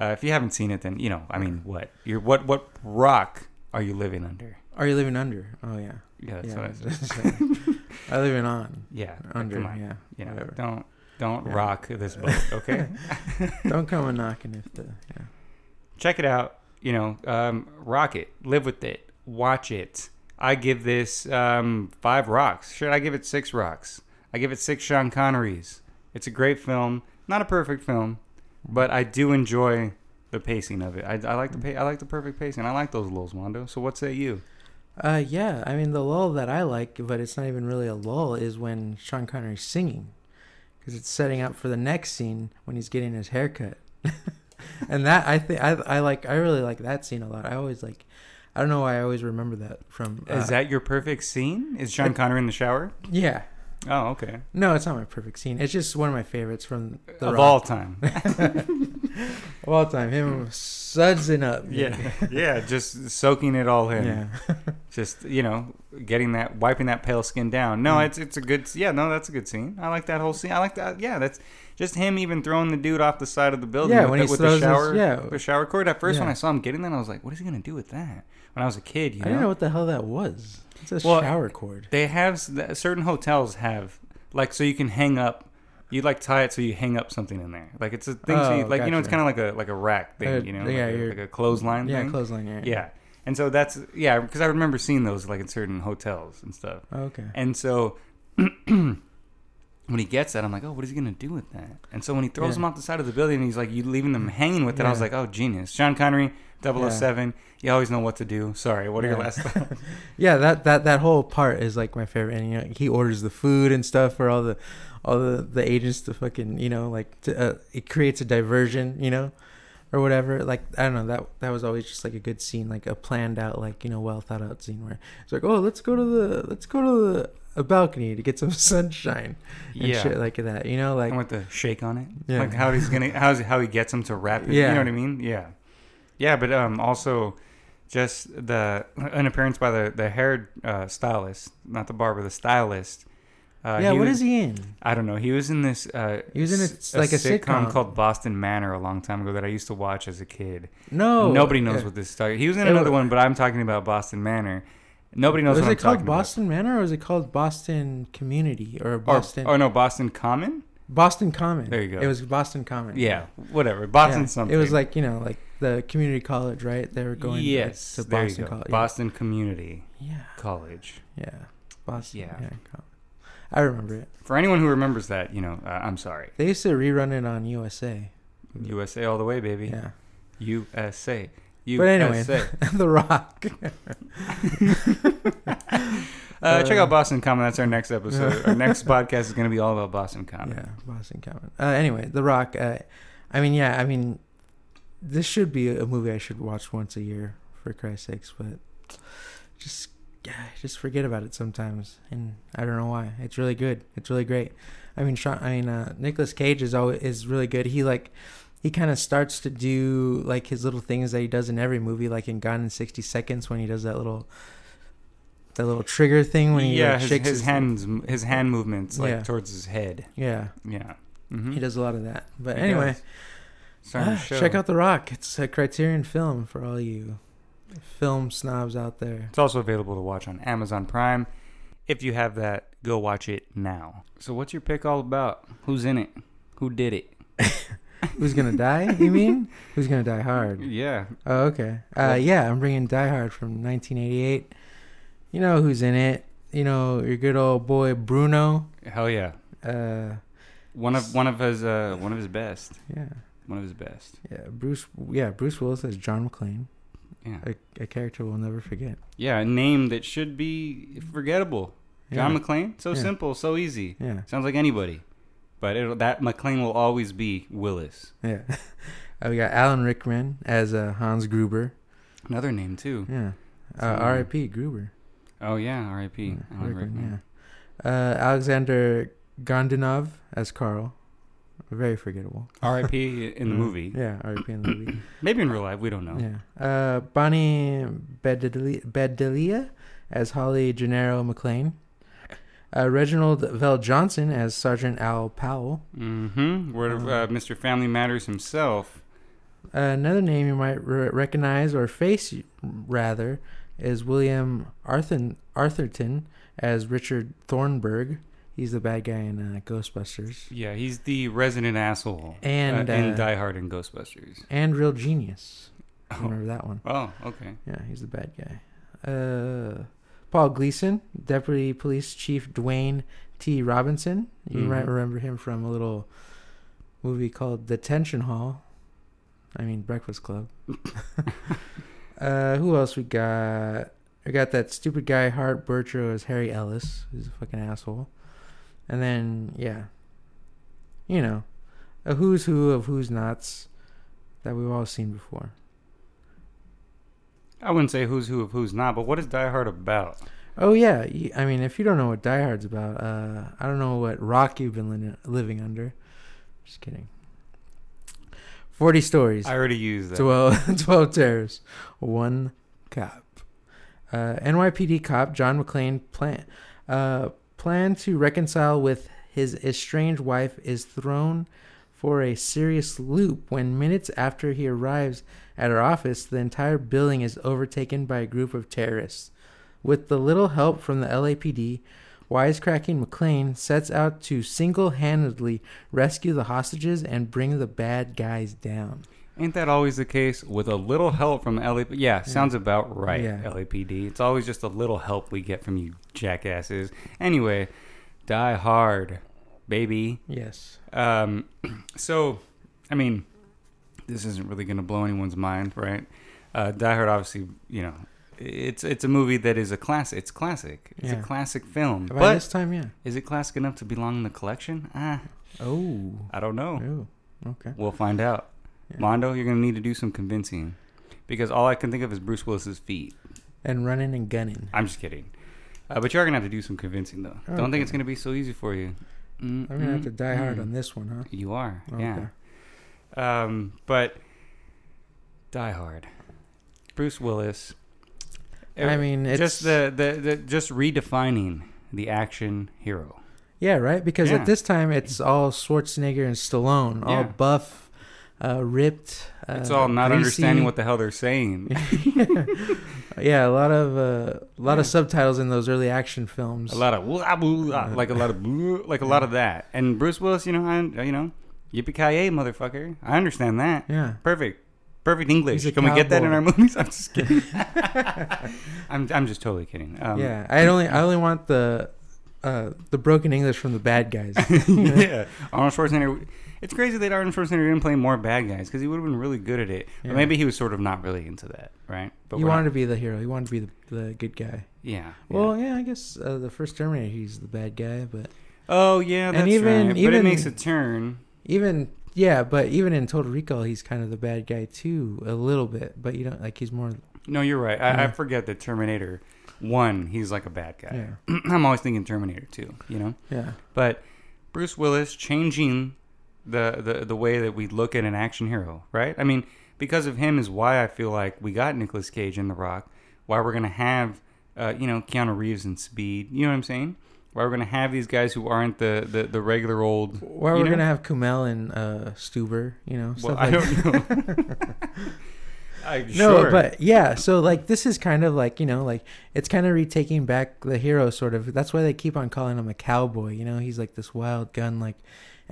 Uh, if you haven't seen it, then you know, I mean, what you're what what rock are you living under? Are you living under? Oh yeah. Yeah, that's yeah. what I said. *laughs* I live in on. Yeah, Under. come on, Yeah. you know, whatever. don't don't Yeah. rock this boat, *laughs* okay? Don't come a *laughs* knocking if the. Yeah. check it out. You know, um, rock it, live with it, watch it. I give this um, five rocks. Should I give it six rocks? I give it six Sean Connerys. It's a great film, not a perfect film, but I do enjoy the pacing of it. I, I like the pa- I like the perfect pacing. I like those lulls, Wando. So what say you? Uh, yeah. I mean, the lull that I like, but it's not even really a lull, is when Sean Connery's singing, because it's setting up for the next scene when he's getting his haircut. *laughs* and that I think I I like I really like that scene a lot. I always like. I don't know why I always remember that from. Uh, Is that your perfect scene? Is Sean Connery in the shower? Yeah. Oh, okay. No, it's not my perfect scene. It's just one of my favorites from the of Rock. all time. *laughs* of all time. Him sudsing up. yeah, *laughs* yeah, just soaking it all in. Yeah. *laughs* Just you know, getting that, wiping that pale skin down. No, Mm. it's it's a good. Yeah, no, that's a good scene. I like that whole scene. I like that. Yeah, that's just him even throwing the dude off the side of the building. Yeah, with when the, he with throws the his- shower. yeah. the shower cord. At first, when I saw him getting that, I was like, what is he gonna do with that? When I was a kid, you know? I didn't know what the hell that was. It's a Well, shower cord. They have certain hotels have like so you can hang up. You like tie it so you hang up something in there. Like it's a thing. so you, Oh, like you know, it's kind of like a like a rack thing. Uh, you know, yeah, like, a, like a clothesline. Yeah, thing. clothesline. Yeah. Yeah, and so that's yeah because I remember seeing those like in certain hotels and stuff. Oh, okay. And so *clears throat* *coughs* when he gets that, I'm like, oh, what is he gonna do with that? And so when he throws Yeah. them off the side of the building, and he's like, you leaving them hanging with it. I was like, oh, genius. Sean Connery, 007. You always know what to do. Sorry, what are your last *laughs* thoughts? Yeah, that that that whole part is like my favorite. And you know, he orders the food and stuff for all the all the the agents to fucking you know like to, uh, it creates a diversion, you know, or whatever. Like I don't know that that was always just like a good scene, like a planned out, like you know, well thought out scene where it's like, oh, let's go to the let's go to the a balcony to get some *laughs* sunshine and yeah. shit like that. You know, like and with the shake on it, Yeah. like how he's gonna, how's how he gets him to wrap it. you know what I mean? Yeah, yeah. But um, also, just the an appearance by the the hair uh, stylist, not the barber, the stylist. Uh, yeah. What was, is he in? I don't know. He was in this. Uh, He was in a- like a sitcom. called Boston Manor a long time ago that I used to watch as a kid. No, Nobody knows what this started. He was in another one, but I'm talking about Boston Manor. Nobody knows Was what it I'm called Boston Manor or was it called Boston Community or. Boston Or, oh no, Boston Common. Boston Common? There you go. It was Boston Common. Yeah, whatever. Boston Yeah. something. It was like you know, like the community college, right? They were going like, yes, to there Boston you go. College. Boston Community Yeah, College. yeah, Boston. Yeah. Yeah, I remember it. For anyone who remembers that, you know, uh, I'm sorry. They used to rerun it on USA. USA all the way, baby. Yeah, USA. But anyway, *laughs* The Rock. *laughs* Uh, check Uh, out Boston Common. That's our next episode. our next *laughs* podcast is going to be all about Boston Common. yeah, Boston Common. Uh, anyway, The Rock. Uh, I mean, yeah, I mean, this should be a movie I should watch once a year for Christ's sakes, but just yeah, just forget about it sometimes, and I don't know why. It's really good. It's really great. I mean, Sean, I mean, uh, Nicolas Cage is always is really good. He like he kind of starts to do like his little things that he does in every movie, like in Gone in sixty seconds when he does that little that little trigger thing when he yeah, like, his, shakes his hands, his hand movements like Yeah. towards his head. Yeah, Yeah, mm-hmm. he does a lot of that. But He anyway. Ah, check out The Rock. It's a Criterion film for all you film snobs out there. It's also available to watch on Amazon Prime. If you have that, go watch it now. So, what's your pick all about? Who's in it? Who did it? *laughs* Who's gonna die? You mean? Who's gonna die hard? Yeah, Oh, okay. Uh, yeah, I'm bringing Die Hard from 1988. You know who's in it? You know your good old boy Bruno. hell yeah. Uh, One of one of his uh, one of his best. yeah, One of his best. yeah. Bruce. Yeah, Bruce Willis as John McClane, Yeah, a, a character we'll never forget. yeah. A name that should be forgettable. John yeah. McClane. So Yeah. simple, so easy. Yeah, Sounds like anybody. But it'll, that McClane will always be Willis. yeah. *laughs* uh, we got Alan Rickman as uh, Hans Gruber. Another name too. Yeah. Uh, R.I.P. Gruber. Oh yeah, R.I.P. Yeah, Alan Rickman, Rickman. yeah. Uh, Alexander Godunov as Carl. Very forgettable. *laughs* R.I.P. in the movie. Yeah, R.I.P. in the *clears throat* movie. Maybe in real life, we don't know. Yeah. Uh, Bonnie Bedelia, Bedelia as Holly Gennaro McClane. Uh, Reginald VelJohnson as Sergeant Al Powell. Mm-hmm. Where uh, Mr. Family Matters himself. Uh, another name you might re- recognize or face, rather, is William Arthur- Arthurton as Richard Thornburg. He's the bad guy in uh, Ghostbusters. Yeah, he's the resident asshole. And, uh, in uh, Die Hard and Ghostbusters. And Real Genius. Oh. Remember that one? Oh, okay. Yeah, he's the bad guy. Uh, Paul Gleason, Deputy Police Chief Dwayne T. Robinson. You might Mhm. remember him from a little movie called Detention Hall. I mean, Breakfast Club. *laughs* *laughs* uh, who else we got? We got that stupid guy, Hart Bertro, as Harry Ellis, who's a fucking asshole. And then, yeah, you know, a who's who of who's nots that we've all seen before. I wouldn't say who's who of who's not, but what is Die Hard about? Oh yeah, I mean, if you don't know what Die Hard's about, uh, I don't know what rock you've been li- living under. Just kidding. Forty stories, I already used that. 12, *laughs* 12 terrors, one cop. Uh, NYPD cop John McClane plan uh, plan to reconcile with his estranged wife is thrown for a serious loop when minutes after he arrives at her office, the entire building is overtaken by a group of terrorists. With the little help from the LAPD, wisecracking McClane sets out to single-handedly rescue the hostages and bring the bad guys down. Ain't that always the case? With a little help from LAPD. Yeah, sounds about right, Yeah. LAPD. It's always just a little help we get from you jackasses. Anyway, Die Hard, baby. Yes. Um, *clears throat* so, I mean, this isn't really going to blow anyone's mind, right? Uh, Die Hard, obviously, you know, it's it's a movie that is a classic. It's classic. It's Yeah. a classic film. By but this time, yeah. is it classic enough to belong in the collection? Ah, Oh. I don't know. Oh. Okay. We'll find out. Yeah. Mondo, you're going to need to do some convincing because all I can think of is Bruce Willis's feet. And running and gunning. I'm just kidding. Uh, but you're going to have to do some convincing, though. Don't think it's going to be so easy for you. Mm, I'm gonna have to mm, die hard on mm. this one, huh? You are, Okay. yeah. Um, but Die Hard, Bruce Willis. I er, mean, it's just the, the the just redefining the action hero. yeah, right. Because Yeah. at this time, it's all Schwarzenegger and Stallone, all Yeah. buff, uh, ripped. Uh, It's all not greasy. understanding what the hell they're saying. *laughs* yeah, a lot of uh, a lot of subtitles in those early action films. a lot of wah, wah, like a lot of like a lot of that. And Bruce Willis, you know, I, you know, yippee ki yay, motherfucker. I understand that. Yeah. Perfect. Perfect English. Can we get that in our movies? *laughs* I'm just kidding. *laughs* I'm I'm just totally kidding. Um, yeah, I only I only want the uh, the broken English from the bad guys. yeah, Arnold Schwarzenegger. It's crazy that Arnold Schwarzenegger didn't play more bad guys because he would have been really good at it. Yeah. But maybe he was sort of not really into that, right? But he wanted not- to be the hero. He wanted to be the, the good guy. yeah. Well, yeah. yeah, I guess uh, the first Terminator, he's the bad guy, but oh yeah, and even- right. but it even- makes a turn. even yeah, but even in Total Recall, he's kind of the bad guy too, a little bit. But you don't like he's more. No, you're right. I, I forget that Terminator One, he's like a bad guy. Yeah, *clears throat* I'm always thinking Terminator Two. You know, yeah, but Bruce Willis changing the, the the way that we look at an action hero, right? I mean, because of him is why I feel like we got Nicolas Cage in The Rock. Why we're gonna have, uh, you know, Keanu Reeves and Speed. You know what I'm saying? Why we're gonna have these guys who aren't the the, the regular old. You we're know? gonna have Kumail and uh, Stuber, you know. Well, Stuff I like don't know. *laughs* *laughs* I, No, sure. but yeah, so like this is kind of like you know like it's kind of retaking back the hero sort of. That's why they keep on calling him a cowboy. You know, he's like this wild gun like,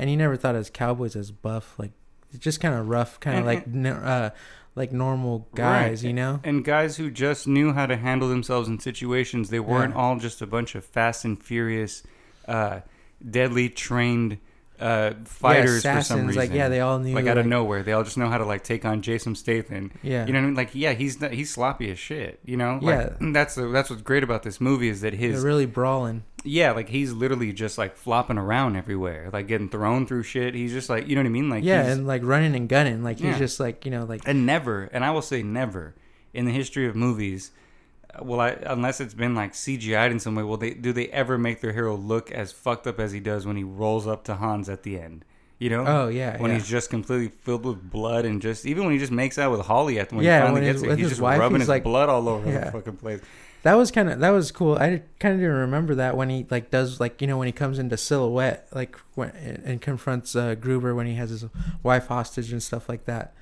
and you never thought as cowboys as buff like, just kind of rough, kind of like uh like normal guys. Right. You know. and guys who just knew how to handle themselves in situations. They weren't Yeah. all just a bunch of fast and furious, uh, deadly trained uh, fighters yeah, for some reason. Like yeah, they all knew like out of nowhere. They all just know how to like take on Jason Statham. Yeah. You know what I mean? Like yeah, he's not, he's sloppy as shit. You know? Yeah. That's the, that's what's great about this movie is that his They're really brawling. yeah, like he's literally just like flopping around everywhere, like getting thrown through shit. He's just like you know what I mean? Like yeah, and like running and gunning. Like he's Yeah. just like you know like and never, and I will say never, in the history of movies, will I unless it's been like CGI'd in some way, will they do they ever make their hero look as fucked up as he does when he rolls up to Hans at the end? You know? oh yeah When yeah. he's just completely filled with blood and just even when he just makes out with Holly at the when Yeah, he finally when gets his- it, he's just wife, rubbing he's his like- blood all over Yeah. the fucking place. That was kind of that was cool. I kind of didn't remember that when he like does like you know when he comes into silhouette like when and confronts uh, Gruber when he has his wife hostage and stuff like that.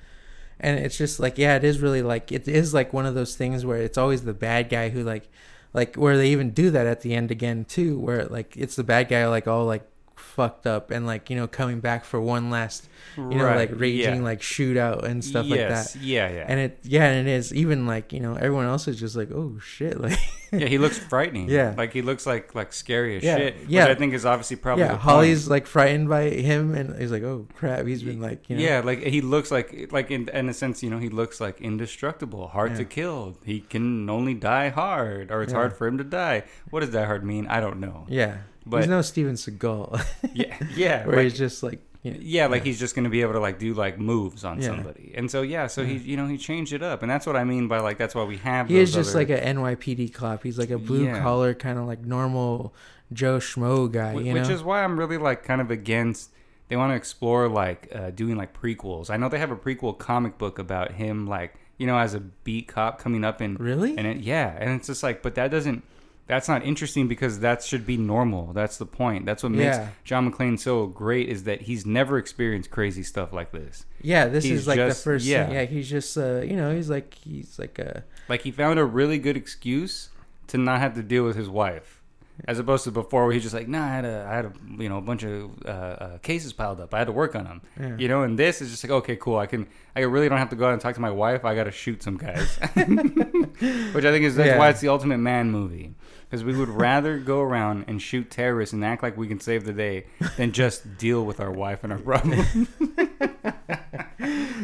And it's just like yeah, it is really like it is like one of those things where it's always the bad guy who like like where they even do that at the end again too, where like it's the bad guy like all like fucked up and like you know coming back for one last you know Right, like raging yeah. like shootout and stuff like that. Yeah, yeah. And it yeah, and it is even like you know everyone else is just like oh shit *laughs* like yeah, he looks frightening. Yeah. like he looks like like scary as Yeah, shit. yeah. I think is obviously probably yeah, the point. Holly's like frightened by him, and he's like, "Oh crap!" He's been like, you know, Yeah, like he looks like like in in a sense, you know, he looks like indestructible, hard to kill. He can only die hard, or it's Yeah. hard for him to die. What does die hard mean? I don't know. yeah. But- he's no Steven Seagal, *laughs* Yeah, yeah, *laughs* where like- he's just like know, Yeah, like yeah. he's just gonna be able to like do like moves on Yeah. somebody, and so yeah, so he you know he changed it up, and that's what I mean by like that's why we have. he is just other- like a NYPD cop. He's like a blue Yeah. collar kind of like normal Joe Schmo guy. Wh- which know? is why I'm really like kind of against. They want to explore like uh, doing like prequels. I know they have a prequel comic book about him, like you know, as a beat cop coming up in really. and it yeah, and it's just like, but that doesn't. That's not interesting because that should be normal. That's the point. That's what makes Yeah. John McClane so great is that he's never experienced crazy stuff like this. yeah, this he's is like just- the first. yeah. thing. yeah. He's just uh, you know, he's like he's like a Like he found a really good excuse to not have to deal with his wife, as opposed to before where he's just like, nah, I had a, I had a, you know, a bunch of uh, uh, cases piled up. I had to work on them. yeah. You know, and this is just like, okay, cool. I can, I really don't have to go out and talk to my wife. I got to shoot some guys, *laughs* which I think is that's Yeah. why it's the ultimate man movie. Because we would rather go around and shoot terrorists and act like we can save the day than just deal with our wife and our *laughs* problem.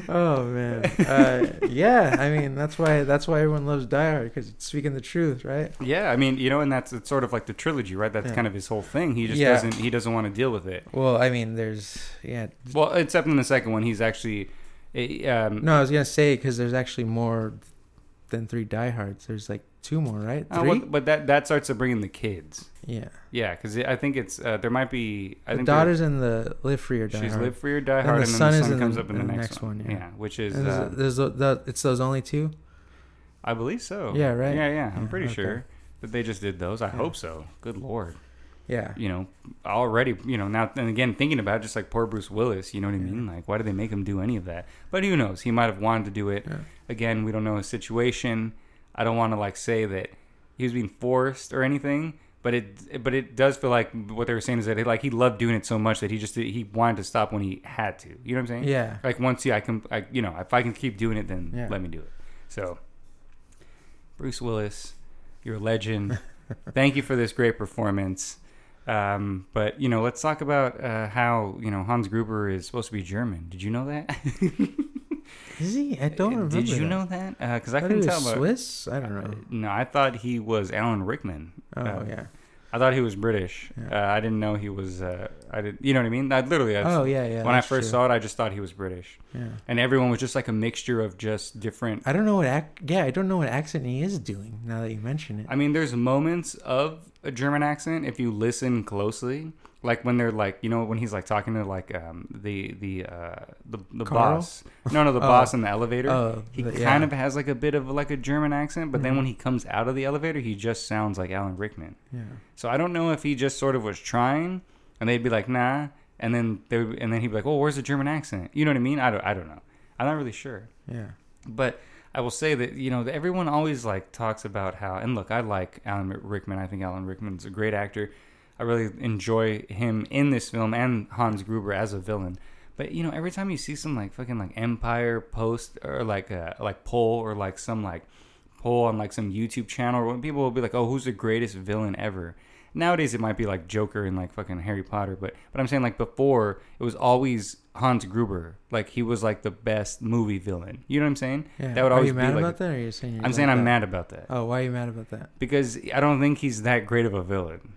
Oh man, uh, *laughs* yeah. I mean, that's why that's why everyone loves Die Hard because it's speaking the truth, right? yeah, I mean, you know, and that's it's sort of like the trilogy, right? That's Yeah. kind of his whole thing. He just Yeah. doesn't, he doesn't want to deal with it. Well, I mean, there's yeah. Well, except in the second one, he's actually. eh, Um, No, I was gonna say because there's actually more than three Die Hards. There's like two more, right? uh, Three. well, but that that starts to bring in the kids. yeah. Yeah, because I think it's uh, there might be. I the think daughter's in the Live Free or Die She's Hard. Live Free or Die And Hard, the and, then son the is son comes the- up in the, in the next, next one. one, Yeah. yeah. which is, And uh, there's, the, it's those only two. I believe so. Yeah, right? Yeah, yeah. I'm Yeah, pretty okay. sure that they just did those. I Yeah. hope so. Good lord. Yeah. You know, already. You know, now and again thinking about it, just like poor Bruce Willis. You know what I mean? Like, why did they make him do any of that? But who knows? He might have wanted to do it. Again, we don't know his situation. I don't want to like say that he was being forced or anything. But it, but it does feel like what they were saying is that he, like he loved doing it so much that he just he wanted to stop when he had to. You know what I'm saying? Yeah. Like once yeah, I can, I, you know, if I can keep doing it, then Yeah. let me do it. So, Bruce Willis, you're a legend. *laughs* Thank you for this great performance. Um, but you know, let's talk about uh, how you know Hans Gruber is supposed to be German. Did you know that? *laughs* Is he? I don't remember. Did you that. know that? Because I thought couldn't he tell. was But, Swiss. I don't know. no, I thought he was Alan Rickman. Oh Uh, yeah. I thought he was British. Yeah. Uh, I didn't know he was. Uh, I did. You know what I mean? I literally. I, Oh yeah, yeah. when I first true. saw it, I just thought he was British, Yeah. and everyone was just like a mixture of just different I don't know what ac- yeah, I don't know what accent he is doing now that you mention it. I mean, there's moments of a German accent if you listen closely, like when they're like, you know, when he's like talking to like um, the the uh, the the Carl? boss. No, no, the *laughs* Oh. boss in the elevator. Oh, he the- kind yeah. of has like a bit of like a German accent, but then Mhm. when he comes out of the elevator, he just sounds like Alan Rickman. Yeah. So I don't know if he just sort of was trying, and they'd be like, nah, and then they would, and then he'd be like, oh, where's the German accent? You know what I mean? I don't, I don't know. I'm not really sure. Yeah. But I will say that you know everyone always like talks about how and look, I like Alan Rickman. I think Alan Rickman's a great actor. I really enjoy him in this film and Hans Gruber as a villain. But you know, every time you see some like fucking like Empire post or like a like poll or like some like poll on like some YouTube channel, when people will be like, "Oh, who's the greatest villain ever?" Nowadays, it might be like Joker and like fucking Harry Potter, but but I'm saying like before, it was always Hans Gruber. Like he was like the best movie villain. You know what I'm saying? Yeah. That would are always you be mad like- about that or are you saying you I'm like saying I'm mad about that Oh, why are you mad about that? because I don't think he's that great of a villain.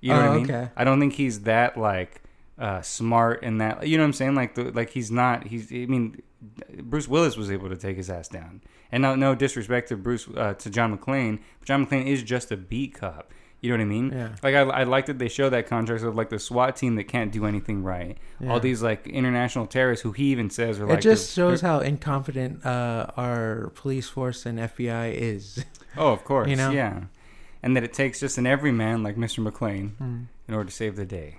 You know Oh, what I mean? okay. I don't think he's that like uh, smart and that you know what I'm saying. Like the, like he's not. He's. I mean, Bruce Willis was able to take his ass down. And no, no disrespect to Bruce uh, to John McClane, but John McClane is just a beat cop. You know what I mean? Yeah. Like I, I like that they show that contrast of like the SWAT team that can't do anything right. Yeah. All these like international terrorists who he even says are it like It just they're- shows how incompetent uh, our police force and FBI is. Oh, of course. You know? Yeah. And that it takes just an everyman like Mr. McClane Hmm. in order to save the day.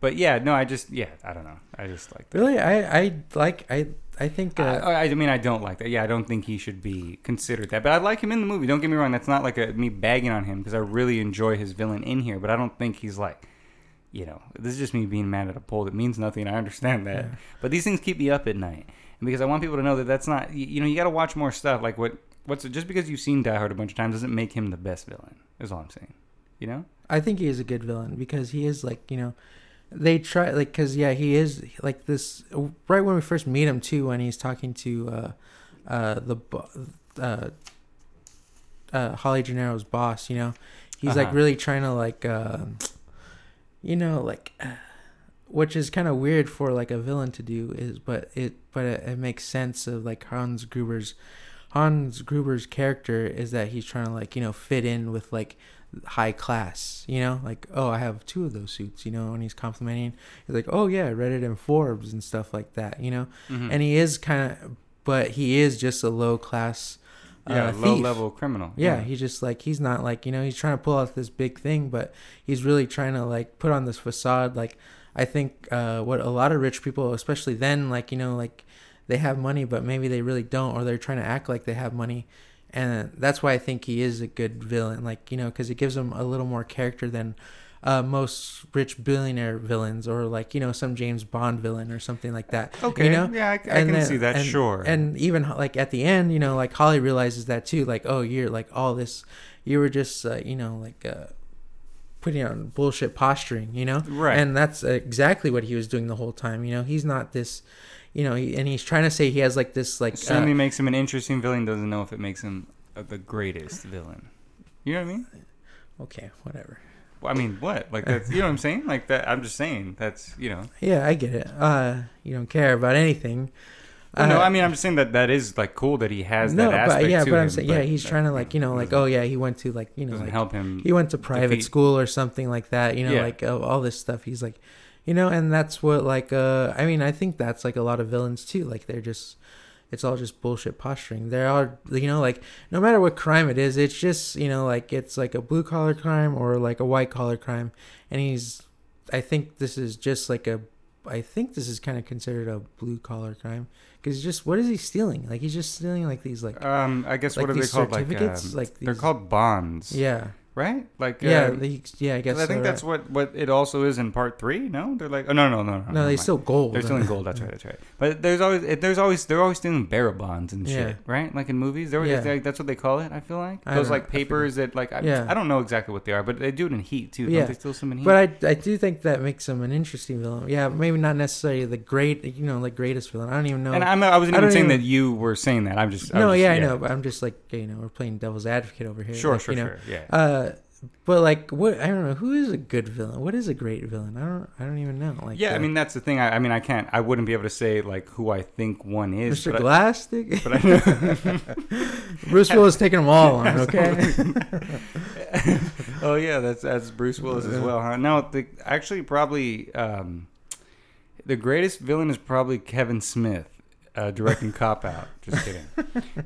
But yeah, no, I just yeah, I don't know. I just like that. Really, I I like I I think uh, I, I mean, I don't like that. Yeah, I don't think he should be considered that. But I like him in the movie. Don't get me wrong. That's not like a, me bagging on him because I really enjoy his villain in here. But I don't think he's like, you know, this is just me being mad at a poll that means nothing. I understand that. Yeah. But these things keep me up at night, and because I want people to know that that's not. You, you know, you got to watch more stuff. Like what what's it, just because you've seen Die Hard a bunch of times doesn't make him the best villain. Is all I'm saying. You know. I think he is a good villain because he is like you know, they try like because yeah he is like this right when we first meet him too when he's talking to uh uh the uh uh Holly Gennaro's boss you know he's like Uh-huh. really trying to like uh, you know like which is kind of weird for like a villain to do is but it but it, it makes sense of like Hans Gruber's Hans Gruber's character is that he's trying to like you know fit in with like high class you know like oh I have two of those suits you know and he's complimenting he's like oh yeah I read it in Forbes and stuff like that you know Mhm. and he is kind of but he is just a low class yeah, uh, low thief. level criminal. Yeah, he's just like he's not like you know he's trying to pull off this big thing, but he's really trying to like put on this facade. Like I think uh, what a lot of rich people, especially then, like you know, like they have money, but maybe they really don't, or they're trying to act like they have money, and that's why I think he is a good villain. Like you know, because it gives him a little more character than uh, most rich billionaire villains, or like you know some James Bond villain or something like that. Okay. you know? yeah, I, I can then- see that. and- sure. And even like at the end, you know, like Holly realizes that too. Like, oh, you're like all this, you were just, uh, you know, like uh, putting on bullshit posturing, you know. Right. And that's exactly what he was doing the whole time. You know, he's not this, you know, and he's trying to say he has like this, like, certainly uh, makes him an interesting villain. Doesn't know if it makes him uh, the greatest villain. You know what I mean? okay, whatever. Well, I mean, what? Like that's you know what I'm saying? Like that. I'm just saying that's you know. Yeah, I get it. Uh, you don't care about anything. Well, no, Uh, I mean I'm just saying that that is like cool that he has no, that aspect but yeah, but I'm him, saying, yeah, he's that, trying to like, you know, like, oh yeah, he went to like, you know, like help him. he went to private defeat- school or something like that you know Yeah. like uh, all this stuff he's like you know and that's what like uh i mean i think that's like a lot of villains too like they're just it's all just bullshit posturing. There are you know like no matter what crime it is it's just you know like it's like a blue collar crime or like a white collar crime. And he's i think this is just like a i think this is kind of considered a blue collar crime. Because just what is he stealing? Like he's just stealing like these like Um, I guess Like what are they called? Like, um, like these, they're called bonds. yeah Right? Like yeah uh, they, yeah i guess I think so, that's right. what what it also is in part three. No, they're like oh no no no no. no never they mind. still gold They're still in gold. That's right. That's right. But there's always it, there's always they're always stealing bearer bonds and shit, Yeah. right? Like in movies, they're, Yeah. like, that's what they call it. I feel like I those like papers that like I, Yeah. I don't know exactly what they are, but they do it in Heat too. Yeah. Don't they steal some in Heat? But I, I do think that makes him an interesting villain. Yeah, maybe not necessarily the great, you know, like greatest villain. I don't even know. and I'm, I wasn't I even saying even- that you were saying that. I'm just no, was yeah, I know, but I'm just like, you know, we're playing devil's advocate over here. Sure, like, sure, you know, sure. Yeah. Uh, but like, what? I don't know. Who is a good villain? What is a great villain? I don't. I don't even know. Like, yeah, I uh, mean that's the thing. I, I mean I can't. I wouldn't be able to say like who I think one is. Mr. I- *laughs* but I know. *laughs* Bruce Willis taking them all on. Okay. *laughs* oh yeah, that's that's Bruce Willis as well, huh? No, the, actually probably um, the greatest villain is probably Kevin Smith. Uh, directing Cop Out. Just kidding.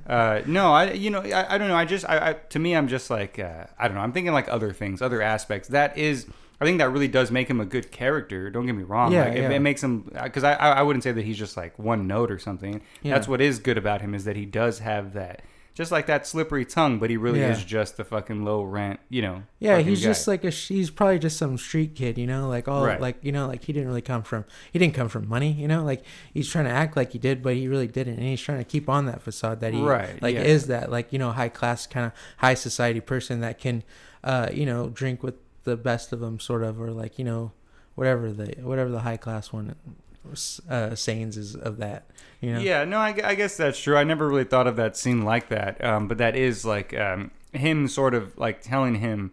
Uh, no, I you know I, I don't know. I just I, I to me I'm just like uh, I don't know. I'm thinking like other things, other aspects. That is. I think that really does make him a good character. Don't get me wrong. Yeah, like, it, yeah. it makes him because I, I I wouldn't say that he's just like one note or something. Yeah. That's what is good about him is that he does have that just like that slippery tongue, but he really Yeah. is just a fucking low rent, you know. Yeah, he's guy. just like a. He's probably just some street kid, you know, like all Right. like you know, like he didn't really come from. He didn't come from money, you know, like he's trying to act like he did, but he really didn't, and he's trying to keep on that facade that he Right, like yeah. is that like you know high class kind of high society person that can, uh, you know, drink with the best of them, sort of, or like you know, whatever the whatever the high class one, uh, sayings is of that, you know. Yeah, no, I, I guess that's true. I never really thought of that scene like that. Um, but that is like um, him sort of like telling him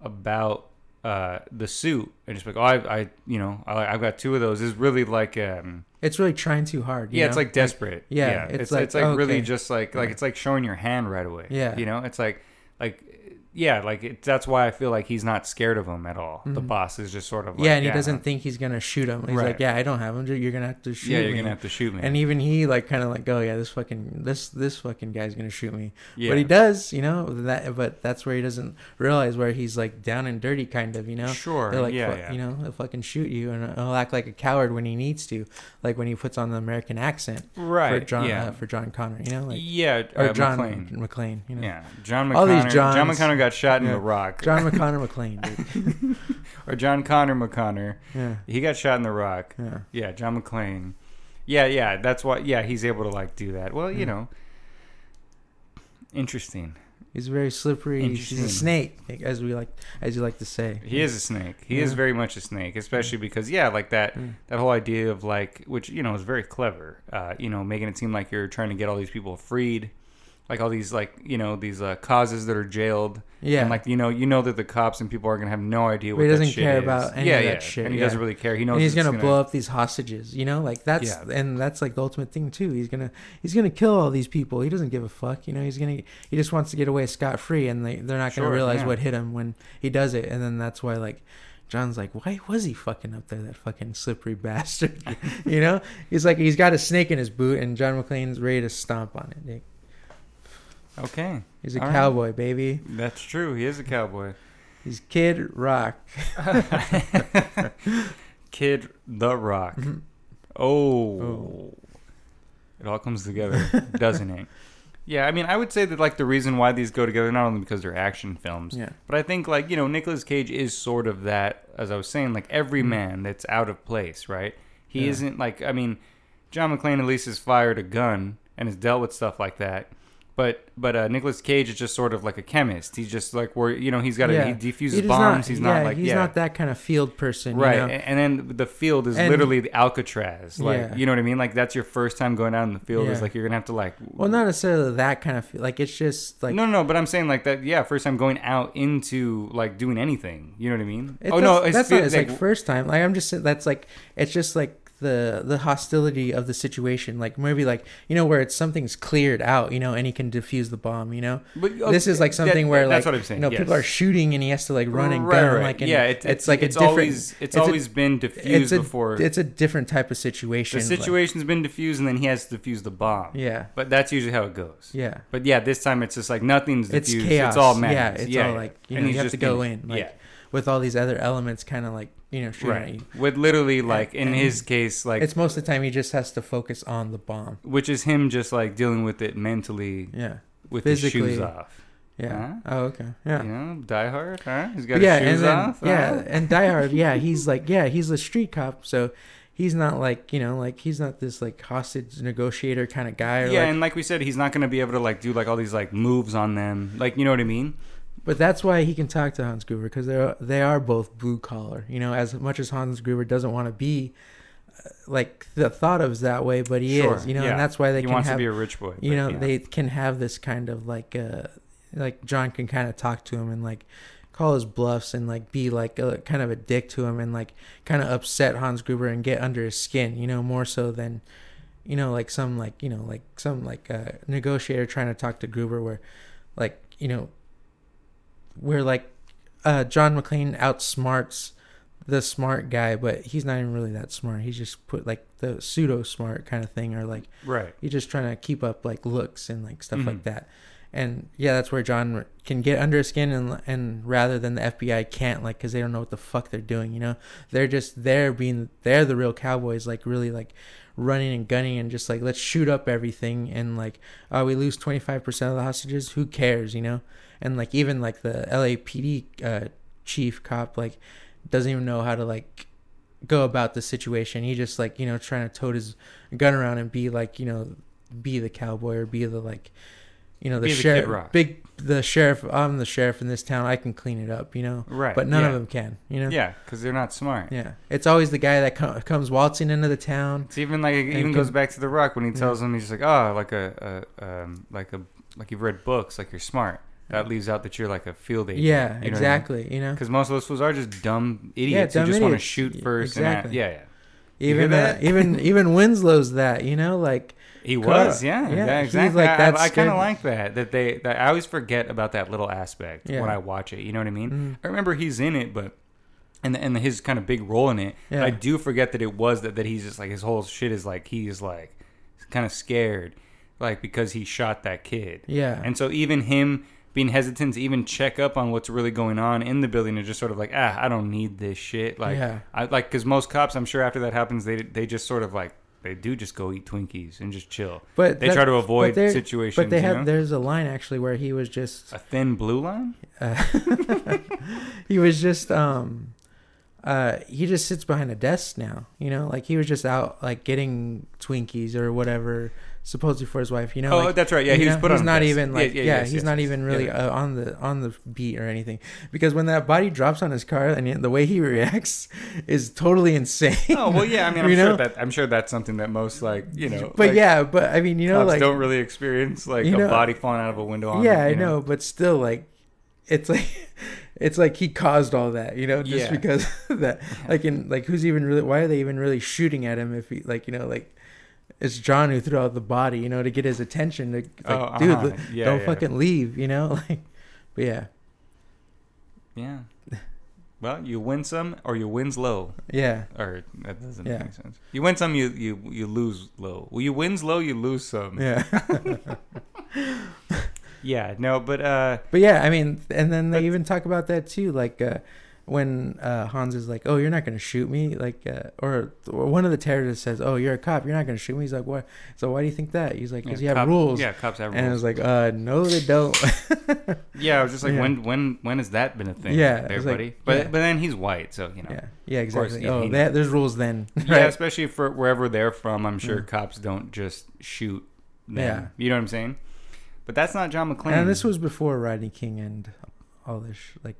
about uh, the suit and just like, oh, I, I you know, I, I've got two of those. Is really like, um, It's really trying too hard. you yeah, it's like desperate. yeah, it's it's like, like, it's like really just like like Yeah. it's like showing your hand right away. Yeah. you know, it's like like. Yeah, like it, that's why I feel like he's not scared of him at all. The Mhm. boss is just sort of like, yeah, and he doesn't think he's gonna shoot him. He's Right. like, "Yeah, I don't have him. You're gonna have to shoot Yeah, me." you're gonna have to shoot me. And even he like kind of like, "Oh yeah, this fucking this this fucking guy's gonna shoot me." yeah. But he does, you know. That but that's where he doesn't realize where he's like down and dirty, kind of, you know. Sure. They're like, yeah, yeah. you know, he'll fucking shoot you, and he'll act like a coward when he needs to, like when he puts on the American accent right. for John yeah. uh, for John Connor, you know, like yeah. or uh, John McClane. McClane, you know, Yeah, John McConnor. All these John Johns. Got shot in Yeah. the Rock. John *laughs* McConnor dude. *laughs* or John Connor McConnor. yeah, He got shot in the Rock. yeah. Yeah, John McClane. Yeah, yeah. That's why. Yeah, he's able to like do that. Well, you know, interesting. He's very slippery. He's a snake, as we like, as you like to say. He is a snake. He is very much a snake, especially because yeah, like that Mm. that whole idea of like which you know is very clever. Uh, you know, making it seem like you're trying to get all these people freed. Like all these like you know these uh, causes that are jailed. Yeah. And like you know you know that the cops and people are gonna have no idea what he doesn't care is. about any yeah, of that yeah. shit, And he yeah. doesn't really care. He knows and he's it's gonna, blow up these hostages. You know, like that's Yeah. and that's like the ultimate thing too. He's gonna he's gonna kill all these people. He doesn't give a fuck. You know, he's gonna he just wants to get away scot free, and they they're not gonna Sure, realize what hit him when he does it. And then that's why like. John's like, why was he fucking up there, that fucking slippery *laughs* bastard? *laughs* you know, he's like, he's got a snake in his boot, and John McClane's ready to stomp on it. Dude. Okay, He's a All right. cowboy, baby. that's true. He is a cowboy. He's Kid Rock. *laughs* Kid the Rock. Mhm. Oh. Oh. It all comes together, doesn't it? *laughs* Yeah, I mean, I would say that like the reason why these go together not only because they're action films, Yeah. but I think like you know Nicolas Cage is sort of that, as I was saying, like every Mhm. man that's out of place, right? He Yeah. isn't like I mean, John McClane at least has fired a gun and has dealt with stuff like that. But but uh, Nicolas Cage is just sort of like a chemist. He's just like where you know he's got to Yeah. he defuses He bombs. not- he's yeah, not like he's yeah not that kind of field person, right. You know? a- And then the field is And- literally the Alcatraz. Like Yeah. you know what I mean? Like that's your first time going out in the field. Is like you're gonna have to like Well, not necessarily that kind of. Like it's just like no, no, no, but I'm saying like that. Yeah, first time going out into like doing anything. You know what I mean? It, oh no, that's, it's, that's not. It's like, first time. Like I'm just that's like it's just like the the hostility of the situation. Like maybe like you know where it's something's cleared out. You know, and he can defuse the bomb. You know, but, oh, this is like that- something where that's like what I'm saying. you know yes. people are shooting and he has to like run and Right, gun. right. Like and yeah, it's, it's like a it's different. always it's, it's a- always been diffused it's a before. it's a different type of situation. the like- situation's been diffused, and then he has to defuse the bomb. yeah, But that's usually how it goes. yeah. But yeah, this time it's just like nothing's It's chaos. It's all Yeah, madness. it's all like, you know, he's you have to go in, like, yeah. With all these other elements, kind of like you know shooting at Right. With literally like in and his case, like It's most of the time he just has to focus on the bomb. which is him just like dealing with it mentally Yeah, with his shoes Physically. off. yeah. Huh? Oh, okay. Yeah. You know, Die Hard, huh? He's got yeah, his shoes and then, off. yeah, huh? and Die Hard, yeah, *laughs* he's like, yeah, he's a street cop, so he's not like, you know, like he's not this like hostage negotiator kind of guy. Or yeah, like, and like we said, he's not gonna be able to like do like all these like moves on them, like you know what I mean? But that's why he can talk to Hans Gruber because they're they are both blue collar. You know, as much as Hans Gruber doesn't want to be uh, like the thought of is that way, but he Sure, is. You know, yeah. and that's why they he can wants have to be a rich boy. you know yeah. they can have this kind of like uh like john can kind of talk to him and like call his bluffs and like be like a kind of a dick to him and like kind of upset hans gruber and get under his skin you know more so than you know like some like you know like some like uh negotiator trying to talk to gruber where like you know where like uh john mcclane outsmarts the smart guy but he's not even really that smart. He's just put like the pseudo smart kind of thing or like right. you're just trying to keep up like looks and like stuff Mhm. like that. And yeah that's where john can get under his skin and and rather than the fbi can't like because they don't know what the fuck they're doing you know? They're just there being they're the real cowboys like really like running and gunning and just like let's shoot up everything and like oh we lose 25% of the hostages? Who cares you know and like even like the lapd uh, chief cop like doesn't even know how to like go about the situation he just like you know trying to tote his gun around and be like you know be the cowboy or be the like you know the the sheriff big the sheriff i'm the sheriff in this town i can clean it up you know Right. but none yeah. of them can you know Yeah, because they're not smart. yeah it's always the guy that co- comes waltzing into the town It's even like it even can- goes back to the Rock when he Yeah. tells him he's like, oh, like a, a um, like a like you've read books, like you're smart. That leaves out that you're like a field agent. yeah exactly you know Because most of those fools are just dumb idiots yeah, dumb who just want to shoot first. exactly. Yeah, yeah. Even uh, even *laughs* even winslow's that you know like He was, yeah, Yeah, yeah, exactly. like I- I, I kind of like that. That they, that I always forget about that little aspect Yeah. when I watch it. You know what I mean? mm, I remember he's in it, but and and his kind of big role in it. Yeah. I do forget that it was that that he's just like his whole shit is like he's like kind of scared, like because he shot that kid, yeah and so even him being hesitant to even check up on what's really going on in the building and just sort of like ah I don't need this shit like Yeah. I like because most cops I'm sure after that happens they they just sort of like they do just go eat Twinkies and just chill. but They that- try to avoid they're- situations. but they have know? there's a line actually where he was just a thin blue line. uh, *laughs* he was just um uh he just sits behind a desk now you know like he was just out like getting twinkies or whatever supposedly for his wife. You know, oh, like, that's right. Yeah, he was know, put he's on. not desk. even like yeah, yes, he's yes, not yes. even really Yeah. uh, on the on the beat or anything because when that body drops on his car and the way he *laughs* reacts is totally insane. Oh well, yeah. I mean, *laughs* I'm sure know? that I'm sure that's something that most like you know. but like, yeah, but I mean, you know, like don't really experience like you a body falling out of a window. On yeah, them, I you know, but still, like, it's like, *laughs* it's like he caused all that, you know, just Yeah. because that, like, in like, who's even really? Why are they even really shooting at him? If he, like, you know, like, it's John who threw out the body, you know, to get his attention. To, like, Oh, dude, uh-huh. Yeah, don't yeah. fucking leave, you know, *laughs* like, but yeah, Yeah. Well, you win some or you wins low. yeah, Or that doesn't Yeah. make sense. You win some, you you you lose low. Well, you wins low, you lose some. yeah, *laughs* *laughs* Yeah, No, but uh, but yeah, I mean, and then they But- even talk about that too, like. uh when uh, Hans is like, "Oh, you're not gonna shoot me," like, uh, or, or one of the terrorists says, "Oh, you're a cop. You're not gonna shoot me." He's like, "What?" So why do you think that? He's like, "Cause yeah, you have cop- rules." Yeah, cops have rules. And I was like, uh, no, they don't. *laughs* yeah, I was just like, Yeah. when when when has that been a thing? Yeah, there, it's like- But yeah. but then he's white, so you know. yeah, yeah, Of course, exactly. oh, that, there's rules then. *laughs* Yeah, right? especially for wherever they're from, I'm sure Yeah. cops don't just shoot them. Yeah. You know what I'm saying? But that's not John McClane. And this was before Rodney King and all this, like,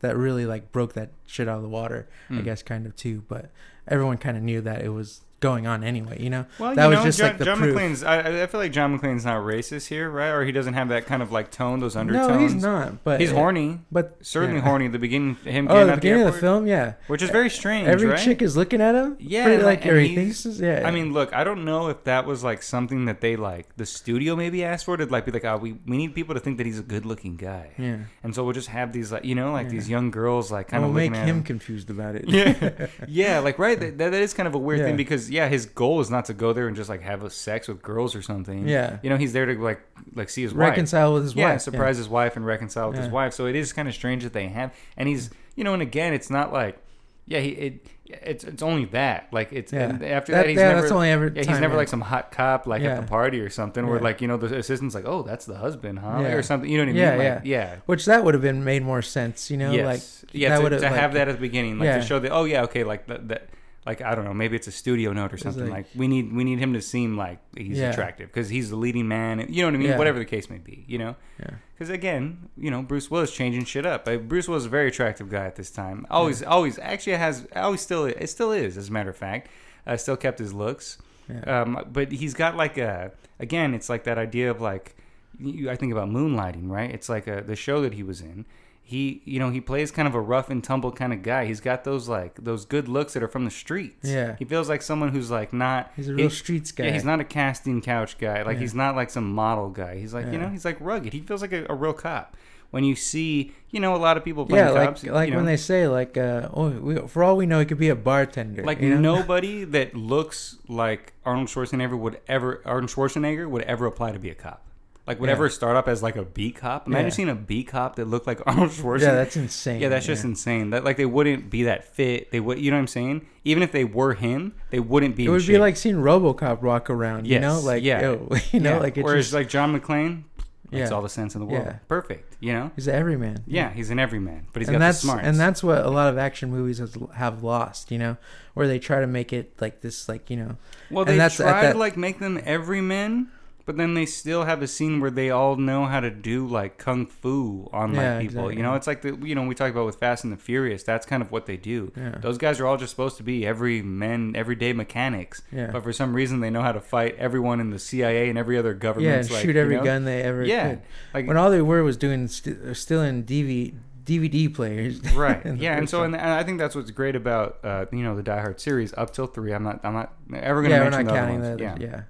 that really like broke that shit out of the water. I Mm. guess kind of too, but everyone kind of knew that it was going on anyway. You know? Well, That you was know, just, John, like, the John proof. McClane's. I, I feel like John McClane's not racist here, right? Or he doesn't have that kind of like tone, those undertones. No, he's not. But He's horny, But certainly yeah. horny. at oh, The beginning, him Oh, the beginning the of the film, yeah. which is very strange. Every right? chick is looking at him. Yeah, pretty, like like, or and he thinks. Yeah. I mean, look, I don't know if that was like something that they like the studio maybe asked for to like be like, oh, we we need people to think that he's a good-looking guy, yeah. and so we'll just have these like you know like Yeah. these young girls like Kind kind of make looking at him confused about it. yeah, *laughs* yeah, like right. That, that is kind of a weird Yeah. thing because yeah, his goal is not to go there and just like have a sex with girls or something. Yeah. you know, he's there to like like see his wife. Reconcile with his yeah, wife. surprise his wife and reconcile with his wife. So it is kind of strange that they have, and he's you know, and again, it's not like yeah, he it. It's it's only that like it's Yeah. and after That- that, he's yeah, never that's only ever yeah he's never yeah. like some hot cop like Yeah. at the party or something where like you know the assistant's like oh that's the husband huh Yeah. or something you know what I mean Yeah, like, yeah. yeah Which that would have been made more sense, you know, yes. like yeah, that to, would've, have that at the beginning, like Yeah. to show that. Oh yeah, okay, like that. that like I don't know, maybe it's a studio note or something. like- Like, we need we need him to seem like he's Yeah. attractive because he's the leading man. You know what I mean? Yeah. Whatever the case may be, you know. Yeah. Because again, you know, Bruce Willis changing shit up. Like, Bruce was a very attractive guy at this time. Always, always, actually has, always still, it still is, as a matter of fact. Uh, still kept his looks. Um, but he's got like a, again, it's like that idea of like, you, I think about moonlighting, right? It's like a, the show that he was in. He, you know, he plays kind of a rough and tumble kind of guy. He's got those like those good looks that are from the streets. Yeah. he feels like someone who's like not. He's a he- real streets guy. yeah, he's not a casting couch guy. Like Yeah. he's not like some model guy. He's like you know he's like rugged. He feels like a, a real cop. When you see you know a lot of people playing yeah, like cops, like you when they say like, uh, oh, we, for all we know, he could be a bartender. like you know? nobody that looks like Arnold Schwarzenegger would ever Arnold Schwarzenegger would ever apply to be a cop. Like whatever Yeah. ever start up as like a B cop. Imagine Yeah. seeing a B cop that looked like *laughs* Arnold Schwarzenegger. Yeah, that's insane. Yeah, that's just insane. That like they wouldn't be that fit. They would, you know what I'm saying? Even if they were him, they wouldn't be. It would be shape. like seeing RoboCop walk around. You know, like yeah. yo, *laughs* you know, like it's whereas just, like John McClane, makes Yeah. all the sense in the world. Yeah. Perfect. You know. he's an everyman. Yeah, he's an everyman, but he's and got that's the smarts. and that's what a lot of action movies has, have lost. You know, where they try to make it like this, like you know, well, and they try that- to like make them everymen, but then they still have a scene where they all know how to do like kung fu on like Yeah, people. exactly. You know, it's like the you know we talk about with Fast and the Furious. That's kind of what they do. Yeah. Those guys are all just supposed to be every men, everyday mechanics. Yeah. But for some reason, they know how to fight everyone in the CIA and every other government. yeah, and like, shoot you every know? gun they ever Yeah, could. like When all they were was doing st- still in DV, DVD players. *laughs* right yeah and so and, and i think that's what's great about uh, you know the die hard series up till three i'm not i'm not ever gonna yeah, we're mention not the other counting ones. that. yeah. Yeah.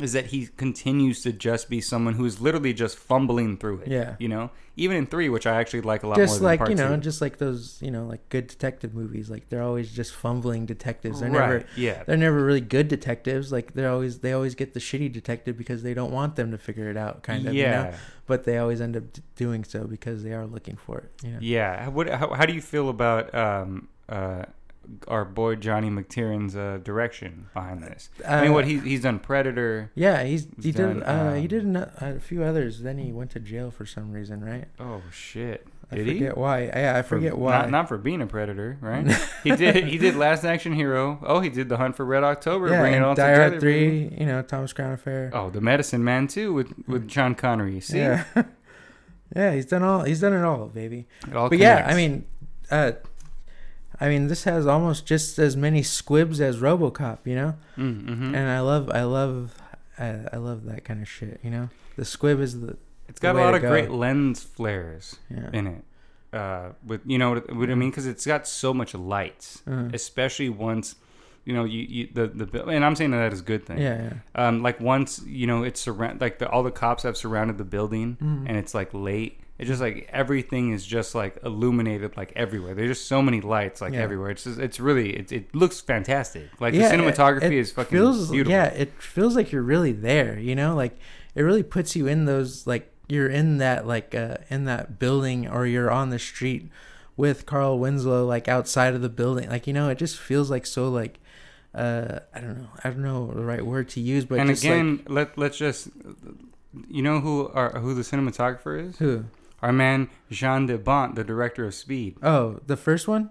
Is that he continues to just be someone who is literally just fumbling through it Yeah. you know even in three which i actually like a lot just more like than part you know, two. just like those you know, like good detective movies. Like they're always just fumbling detectives. They're right never yeah they're never really good detectives. Like they're always they always get the shitty detective because they don't want them to figure it out, kind of. yeah You know? But they always end up d- doing so because they are looking for it. You know? yeah what how, how do you feel about um uh our boy Johnny McTiernan's uh, direction behind this. I mean, Uh, what he he's done Predator. Yeah, he's he He's did done, uh, he um, did ano- a few others. Then he went to jail for some reason, right? Oh shit! I Did he? forget why. Yeah, I For- forget why. Not, not for being a predator, right? *laughs* he did. He did Last Action Hero. Oh, he did The Hunt for Red October. yeah, bring it all Die together. Hard baby. Three. You know, Thomas Crown Affair. Oh, The Medicine Man too, with with Sean Connery. See, Yeah. *laughs* yeah, he's done all. He's done it all, baby. it all but yeah. I mean, uh, I mean, this has almost just as many squibs as RoboCop. You know, Mm, mhm. and I love, I love, I, I love that kind of shit. You know, the squib is the it's got a way lot of go. great lens flares yeah. in it. Uh, with you know what, what I mean, because it's got so much lights, Uh, especially once. You know, you, you the the and I'm saying that, that is a good thing. yeah, yeah. Um, like once you know it's surround like the, all the cops have surrounded the building, Mhm. and it's like late. It's just like everything is just like illuminated like everywhere. There's just so many lights like Yeah. everywhere. It's just it's really it, it looks fantastic. Like Yeah, the it- cinematography it is fucking feels, beautiful. Yeah, it feels like you're really there. You know, like it really puts you in those like you're in that like uh in that building or you're on the street with Carl Winslow like outside of the building. Like you know, it just feels like so like uh I don't know I don't know the right word to use, but and just like again, let let's just you know who our who the cinematographer is? who Our man Jan de Bont, the director of Speed. oh the first one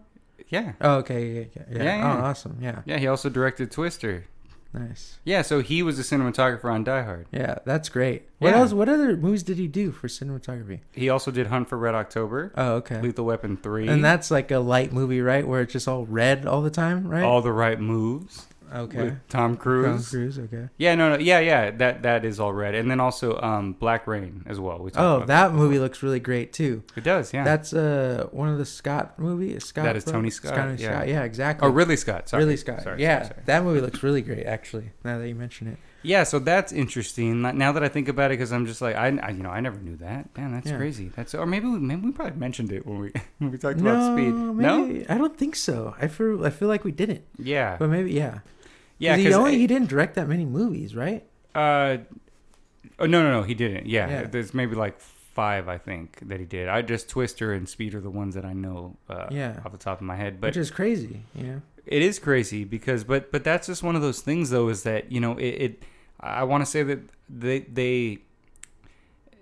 Yeah, oh okay yeah yeah, yeah. Yeah, yeah. oh awesome yeah yeah. He also directed Twister. nice Yeah, so he was a cinematographer on Die Hard. yeah that's great. What else? What other movies did he do for cinematography? He also did Hunt for Red October, Oh okay. Lethal Weapon Three, And that's like a light movie, right? Where it's just all red all the time, right? All the Right Moves. Okay. with Tom Cruise. Tom Cruise, okay. Yeah, no, no, yeah, yeah. That that is all red, and then also um, Black Rain as well. We Oh, that movie looks really great too. It does, yeah. That's uh one of the Scott movies. Scott. That is bro- Tony Scott, Tony yeah. Scott. Yeah, exactly. oh, Ridley Scott. Sorry, Ridley Scott. Sorry, yeah, sorry, sorry. that movie looks really great actually. Now that you mention it. Yeah, so that's interesting. Now that I think about it, because I'm just like, I, I, you know, I never knew that. Damn, that's Yeah. crazy. That's or maybe we, maybe we probably mentioned it when we *laughs* when we talked no, about speed. No, maybe- I don't think so. I feel I feel like we didn't, yeah, but maybe yeah. Yeah. he Because only he didn't direct that many movies, right? uh, oh no, no, no, he didn't. Yeah, Yeah. there's maybe like five, I think, that he did. I just Twister and Speed are the ones that I know. Uh, Yeah. off the top of my head, but Which is crazy, you know. It is crazy because, but but that's just one of those things, though, is that you know it. it I want to say that they they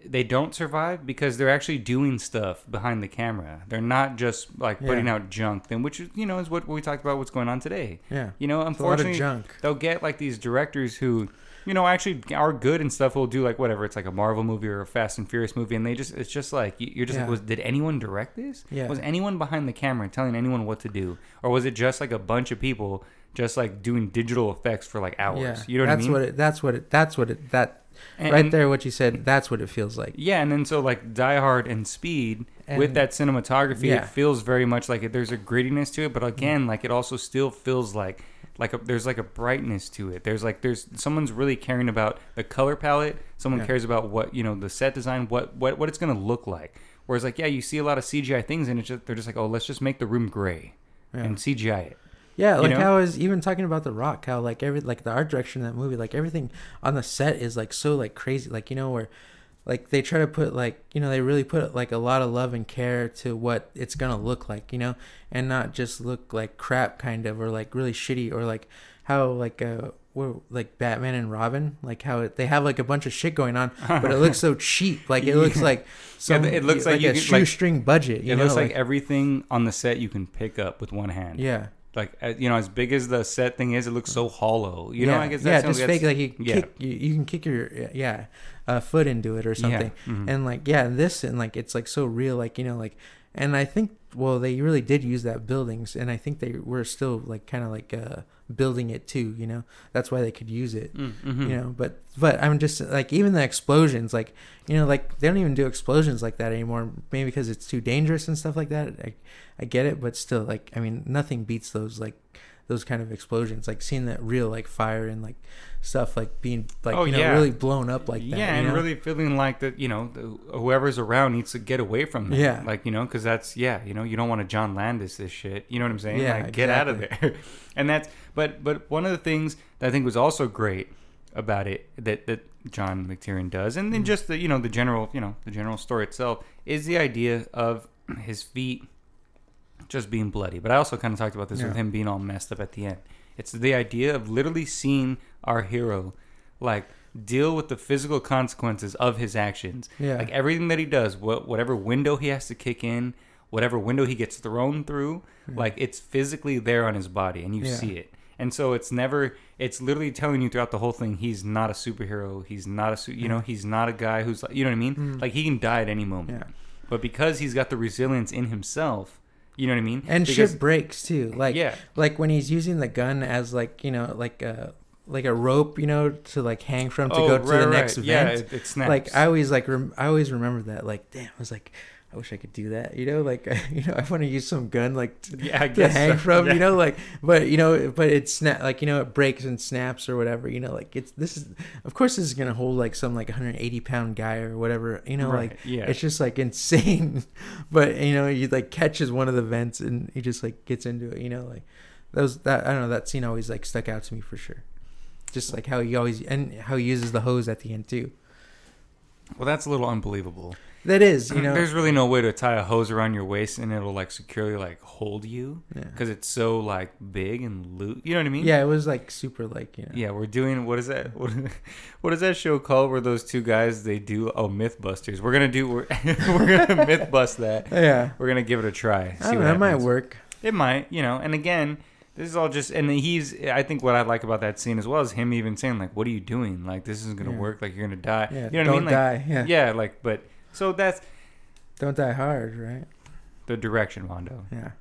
they don't survive because they're actually doing stuff behind the camera. They're not just like putting Yeah. out junk. Then, which you know is what we talked about. What's going on today? Yeah. You know, It's a lot of unfortunately, junk. they'll get like these directors who you know actually are good and stuff will do like whatever it's like a marvel movie or a fast and furious movie and they just it's just like you- you're just Yeah. like was did anyone direct this Yeah. was anyone behind the camera telling anyone what to do or was it just like a bunch of people just like doing digital effects for like hours Yeah. you know what that's i mean That's what it that's what it that's what it that And- right there what you said, that's what it feels like. yeah and then so like die hard and speed with that cinematography Yeah. it feels very much like it, there's a grittiness to it but mm-hmm. again like it also still feels like like a, there's like a brightness to it there's like there's someone's really caring about the color palette someone Yeah. cares about what you know the set design what what what it's going to look like whereas like yeah you see a lot of cgi things and it's just they're just like oh let's just make the room gray Yeah. and cgi it Yeah, You like know? how I was even talking about the Rock, how like every like the art direction in that movie, like everything on the set is like so like crazy, like you know where, like they try to put like you know they really put like a lot of love and care to what it's gonna look like, you know, and not just look like crap kind of or like really shitty or like how like uh what, like Batman and Robin, like how it, they have like a bunch of shit going on, *laughs* but it looks so cheap, like it looks like some, it looks like you a could, like- shoestring budget. You it know, looks like, everything on the set you can pick up with one hand yeah. Like uh, you know as big as the set thing is it looks so hollow you know i guess yeah, just fake like you yeah. kick you, you can kick your yeah uh, foot into it or something, mhm. and like yeah, this and like it's like so real, like you know, like and I think well they really did use that buildings, and I think they were still like kind of like uh building it too, you know, that's why they could use it. Mm, mhm. You know, but but I'm just like even the explosions, like you know, like they don't even do explosions like that anymore. Maybe because it's too dangerous and stuff like that. I, I get it, but still, like I mean, nothing beats those like those kind of explosions. Like seeing that real like fire and like stuff like being like Oh, you know yeah. really blown up like that. yeah, and know? really feeling like that, you know, the, whoever's around needs to get away from that. Yeah. like you know, because that's yeah, you know, you don't want to John Landis this shit. You know what I'm saying? Yeah, like get out of there. *laughs* and that's but but one of the things that I think was also great about it that that John McTiernan does, and then Mm-hmm. just the you know the general you know the general story itself is the idea of his feet just being bloody. But I also kind of talked about this with him being all messed up at the end. It's the idea of literally seeing our hero like deal with the physical consequences of his actions. Yeah. Like everything that he does, what whatever window he has to kick in, whatever window he gets thrown through, like it's physically there on his body and you Yeah. see it. And so it's never it's literally telling you throughout the whole thing he's not a superhero, he's not a su- you know, he's not a guy who's like, you know what I mean? Mm. Like he can die at any moment. Yeah. But because he's got the resilience in himself, you know what I mean? and Because- shit breaks too. Like yeah. like when he's using the gun as like you know like a like a rope you know to like hang from to Oh, go to right, the right. next Yeah, event. it, it snaps. like I always like rem- I always remember that. Like damn, I was like. I wish I could do that, you know. Like, *laughs* you know, I want to use some gun, like, to, yeah, I to hang so. from, Yeah. you know, like, but you know, but it's snap, like, you know, it breaks and snaps or whatever, you know, like it's this is, of course, this is gonna hold like some like 180 pound guy or whatever, you know, Right, like yeah. it's just like insane, *laughs* but you know, he like catches one of the vents and he just like gets into it, you know, like that was that I don't know that scene always like stuck out to me for sure, just like how he always and how he uses the hose at the end too. Well, that's a little unbelievable. That is, you *clears throat* know, there's really no way to tie a hose around your waist and it'll like securely like hold you yeah. because it's so like big and loose. You know what I mean? yeah, it was like super like you know, Yeah, we're doing what is that? *laughs* What, what is that show called? Where those two guys they do? Oh, MythBusters. We're gonna do. We're, *laughs* we're gonna *laughs* myth bust that. yeah. We're gonna give it a try. I see don't what know, that might work. It might, you know. And again, this is all just. And he's. I think what I like about that scene as well is him even saying like, "What are you doing? Like this isn't gonna Yeah. work. Like you're gonna die. Yeah, you know what I mean? Like, die. Yeah. yeah, like but. So that's don't die hard, right? the direction, Mondo. Yeah,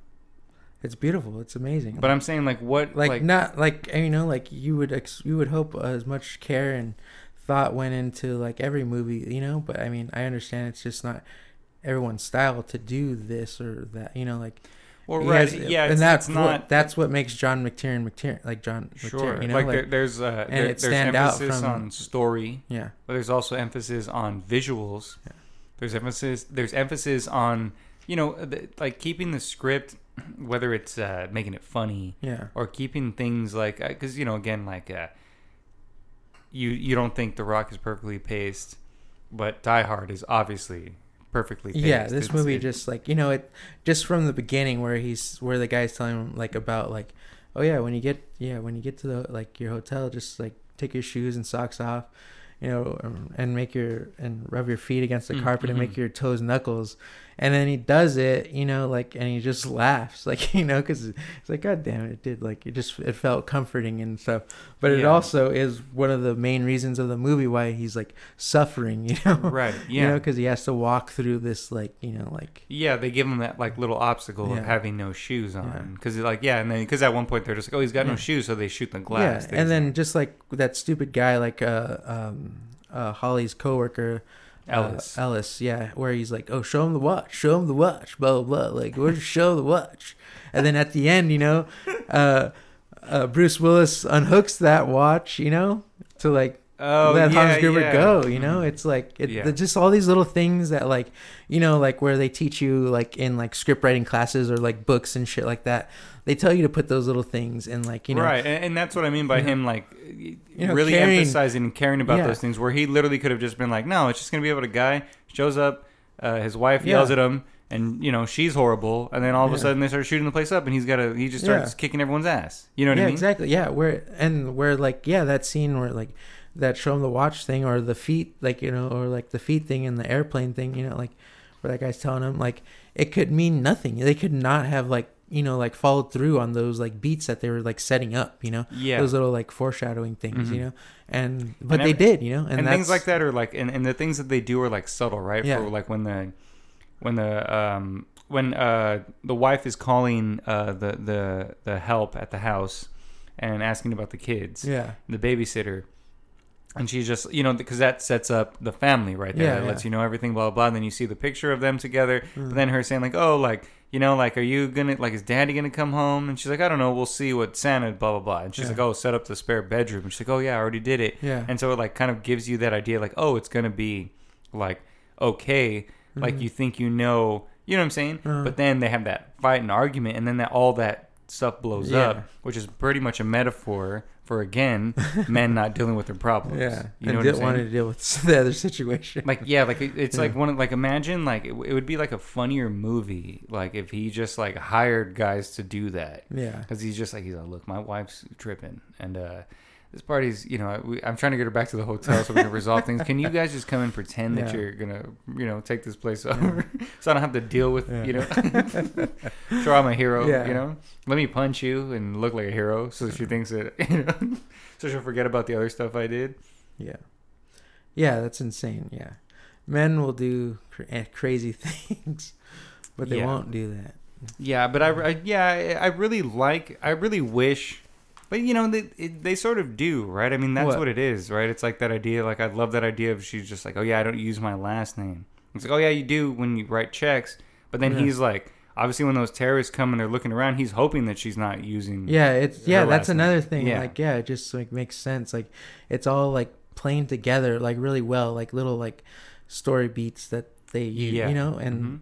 it's beautiful. It's amazing. But I'm saying like what like, like, not like you know like you would ex- you would hope as much care and thought went into like every movie you know but i mean i understand it's just not everyone's style to do this or that you know like well he right has- yeah and that's it's what not that's what makes john mctiernan mctiernan like john sure you know like, like, there, there's uh and there, it there's stand out emphasis from- on story yeah but there's also emphasis on visuals Yeah. There's emphasis there's emphasis on you know the, like keeping the script whether it's uh making it funny yeah. or keeping things like because you know again like uh you you don't think the rock is perfectly paced but die hard is obviously perfectly paced. yeah this It's- movie it- just like you know it just from the beginning where he's where the guy's telling him like about like oh yeah when you get yeah when you get to the like your hotel just like take your shoes and socks off you know um, and make your and rub your feet against the Mm, carpet and mhm. make your toes knuckles and then he does it you know like and he just laughs *laughs* like you know because it's like god damn it, it did like it just it felt comforting and stuff but it Yeah. also is one of the main reasons of the movie why he's like suffering *laughs* you know right you yeah know because he has to walk through this like you know like Yeah, they give him that like little obstacle Yeah. of having no shoes on, because like yeah, and then because at one point they're just like, oh, he's got no shoes, so they shoot the glass. yeah and then just like that stupid guy like uh um uh holly's coworker uh, Ellis. ellis yeah where he's like oh show him the watch show him the watch blah blah blah like where's show the watch and then at the end you know uh uh bruce willis unhooks that watch you know to like oh let yeah, Hans Gruber yeah. go. You know, Mhm. it's like it, Yeah. the- just all these little things that like you know like where they teach you like in like script writing classes or like books and shit like that. They tell you to put those little things in like you know right, and, and that's what I mean by you know, him like know, really caring- emphasizing and caring about those things. Where he literally could have just been like, no, it's just gonna be about a guy shows up, uh, his wife yells at him. And you know she's horrible, and then all of a sudden they start shooting the place up, and he's got to he just starts kicking everyone's ass. You know what I mean? exactly yeah where and where like yeah that scene where like that show him the watch thing or the feet like you know or like the feet thing and the airplane thing you know like where that guy's telling him like it could mean nothing. They could not have like you know like followed through on those like beats that they were like setting up. You know Yeah, those little like foreshadowing things. Mhm. You know and but And they did. You know and, and, things like that are like and, and the things that they do are like subtle right Yeah. for like when the when the um when uh the wife is calling uh the the the help at the house and asking about the kids Yeah. the babysitter and she's just you know because that sets up the family right there Yeah, that yeah. lets you know everything blah blah blah and then you see the picture of them together Mm. but then her saying like oh like you know like are you gonna like is daddy gonna come home and she's like i don't know we'll see what santa blah blah blah and she's Yeah. like oh set up the spare bedroom and she's like oh yeah i already did it Yeah. and so it like kind of gives you that idea like oh it's gonna be like okay like Mhm. you think you know you know what i'm saying Uh-huh. but then they have that fight and argument and then that all that stuff blows up which is pretty much a metaphor for again men not dealing with their problems *laughs* Yeah. you know and what didn't i'm want to deal with *laughs* the other situation. like yeah like it- it's like one of like imagine like it, it would be like a funnier movie like if he just like hired guys to do that yeah. because he's just like he's like look my wife's tripping and uh this party's, you know, we, I'm trying to get her back to the hotel so we can resolve things. Can you guys just come and pretend that you're gonna, you know, take this place over, *laughs* so I don't have to deal with, Yeah. you know, show I'm a hero, Yeah. you know, let me punch you and look like a hero, so she thinks that, *laughs* you know, so she'll forget about the other stuff I did. Yeah. Yeah, that's insane. Yeah. Men will do cr- eh, crazy *laughs* things, but they Yeah. won't do that. Yeah, but I, I yeah, I I really like, I really wish, but you know, they it, they sort of do, right? I mean, that's what? What? it is, right? It's like that idea. Like I love that idea of she's just like, oh yeah, I don't use my last name. It's like, oh yeah, you do when you write checks, but then Yeah. he's like, obviously, when those terrorists come and they're looking around, he's hoping that she's not using. Yeah, it's yeah, that's name. another thing. Yeah. Like yeah, it just like makes sense. Like it's all like playing together like really well, like little like story beats that they use, Yeah. you know, and Mhm.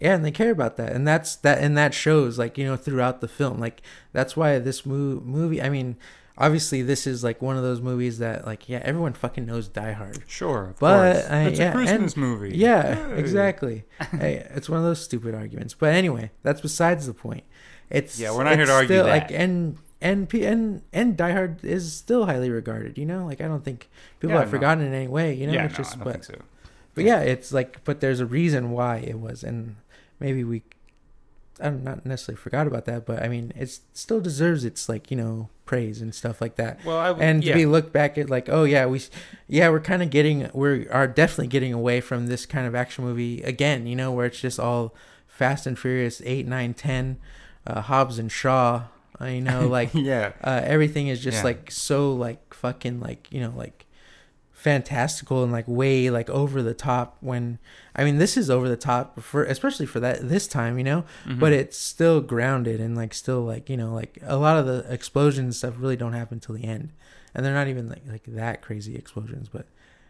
Yeah, and they care about that, and that's that, and that shows like you know throughout the film. Like that's why this mo- movie. I mean, obviously this is like one of those movies that like yeah, everyone fucking knows Die Hard. Sure, But. I- it's uh, yeah, a Christmas and- movie. Yeah, Yay. exactly. hey, it's one of those stupid arguments. But anyway, that's besides the point. It's Yeah, we're not here to argue still, that. Like and and P- and and Die Hard is still highly regarded. You know, like I don't think people Yeah, have no. forgotten in any way. You know, yeah, it's no, just I don't but think so. But yeah, it's like but there's a reason why it was, and maybe we. I'm not necessarily forgot about that, but I mean, it still deserves its like you know praise and stuff like that Well, I and yeah. to be looked back at like oh yeah we yeah we're kind of getting we are definitely getting away from this kind of action movie again you know where it's just all fast and furious 8 9 10 uh, hobbs and shaw uh, you know *laughs* like yeah, uh, everything is just Yeah. like so like fucking like you know like fantastical and like way like over the top when i mean this is over the top for especially for that this time you know Mhm. but it's still grounded and like still like you know like a lot of the explosions stuff really don't happen till the end and they're not even like like that crazy explosions but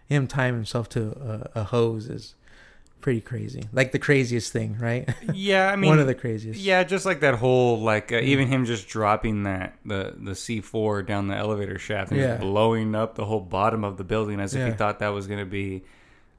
him tying himself to a, a hose is pretty crazy like the craziest thing right *laughs* yeah. I mean, one of the craziest Yeah, just like that whole like uh, Mm. even him just dropping that the the C four down the elevator shaft and Yeah. just blowing up the whole bottom of the building as if Yeah. he thought that was gonna be,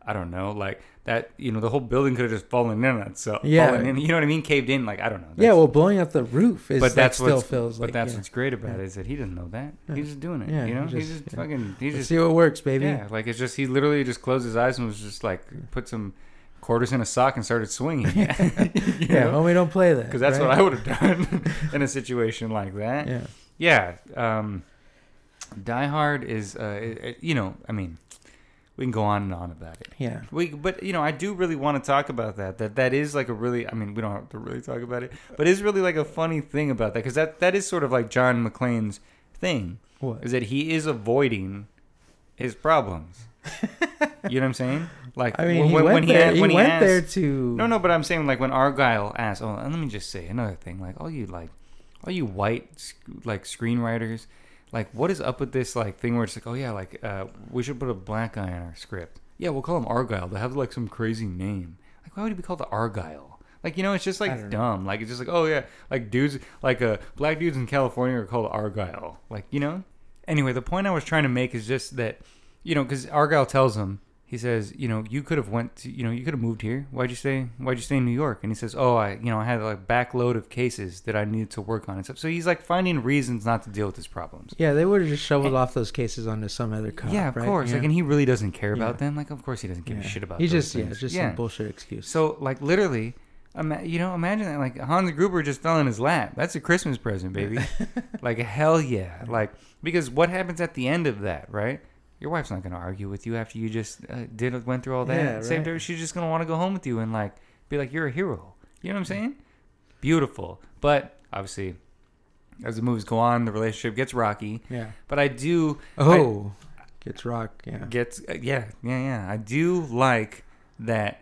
I don't know, like that. You know, the whole building could have just fallen in on itself. Yeah. in, you know what I mean? Caved in. Like I don't know. yeah well blowing up the roof is but that that's still what's, feels but like that's yeah. what's great about Yeah. it is that he doesn't know that. Yeah. He's just doing it. Yeah, you know, he's just- fucking. He's Let's just see what works baby yeah. Like it's just he literally just closed his eyes and was just like put some quarters in a sock and started swinging. *laughs* *laughs* Yeah know? homie don't play that because that's right? what I would have done *laughs* in a situation like that. yeah Yeah. Um, Die Hard is, uh, it, it- you know, I mean, we can go on and on about it. yeah We, but you know, I do really want to talk about that. That that is like a really, I mean, we don't have to really talk about it, but it's really like a funny thing about that because that that is sort of like John McClane's thing what is that he is avoiding his problems. You know what I'm saying? Like i mean when, he went when there he, when he went asked, there to no, no, but I'm saying like when Argyle asked. Oh, and let me just say another thing. Like all you like, all you white like screenwriters, like what is up with this like thing where it's like, oh yeah, like uh, we should put a black guy in our script. Yeah, we'll call him Argyle. They have like some crazy name. Like why would he be called the Argyle? Like you know, it's just like don't know. dumb. Like it's just like oh yeah, like dudes like uh black dudes in California are called Argyle. Like you know. Anyway, the point I was trying to make is just that you know because Argyle tells him he says, you know, you could have went to, you know, you could have moved here. Why'd you stay? Why'd you stay in New York? And he says, oh, I, you know, I had like a backload of cases that I needed to work on and stuff. So he's like finding reasons not to deal with his problems. yeah they would have just shoveled off those cases onto some other cop yeah, of right? course. Yeah. Like, and he really doesn't care about Yeah. them. Like, of course he doesn't give a shit about. He just yeah, things. it's just yeah. some bullshit excuse. So like literally, ima- you know, imagine that like Hans Gruber just fell in his lap. That's a Christmas present, baby. *laughs* like hell yeah. Like because what happens at the end of that, right? Your wife's not gonna argue with you after you just uh, did went through all that. Yeah, Same right. day, she's just gonna want to go home with you and like be like, you're a hero. You know what I'm saying? Beautiful, but obviously, as the movies go on, the relationship gets rocky. Yeah. But I do Oh, gets rock. Yeah. gets uh, yeah yeah yeah i do like that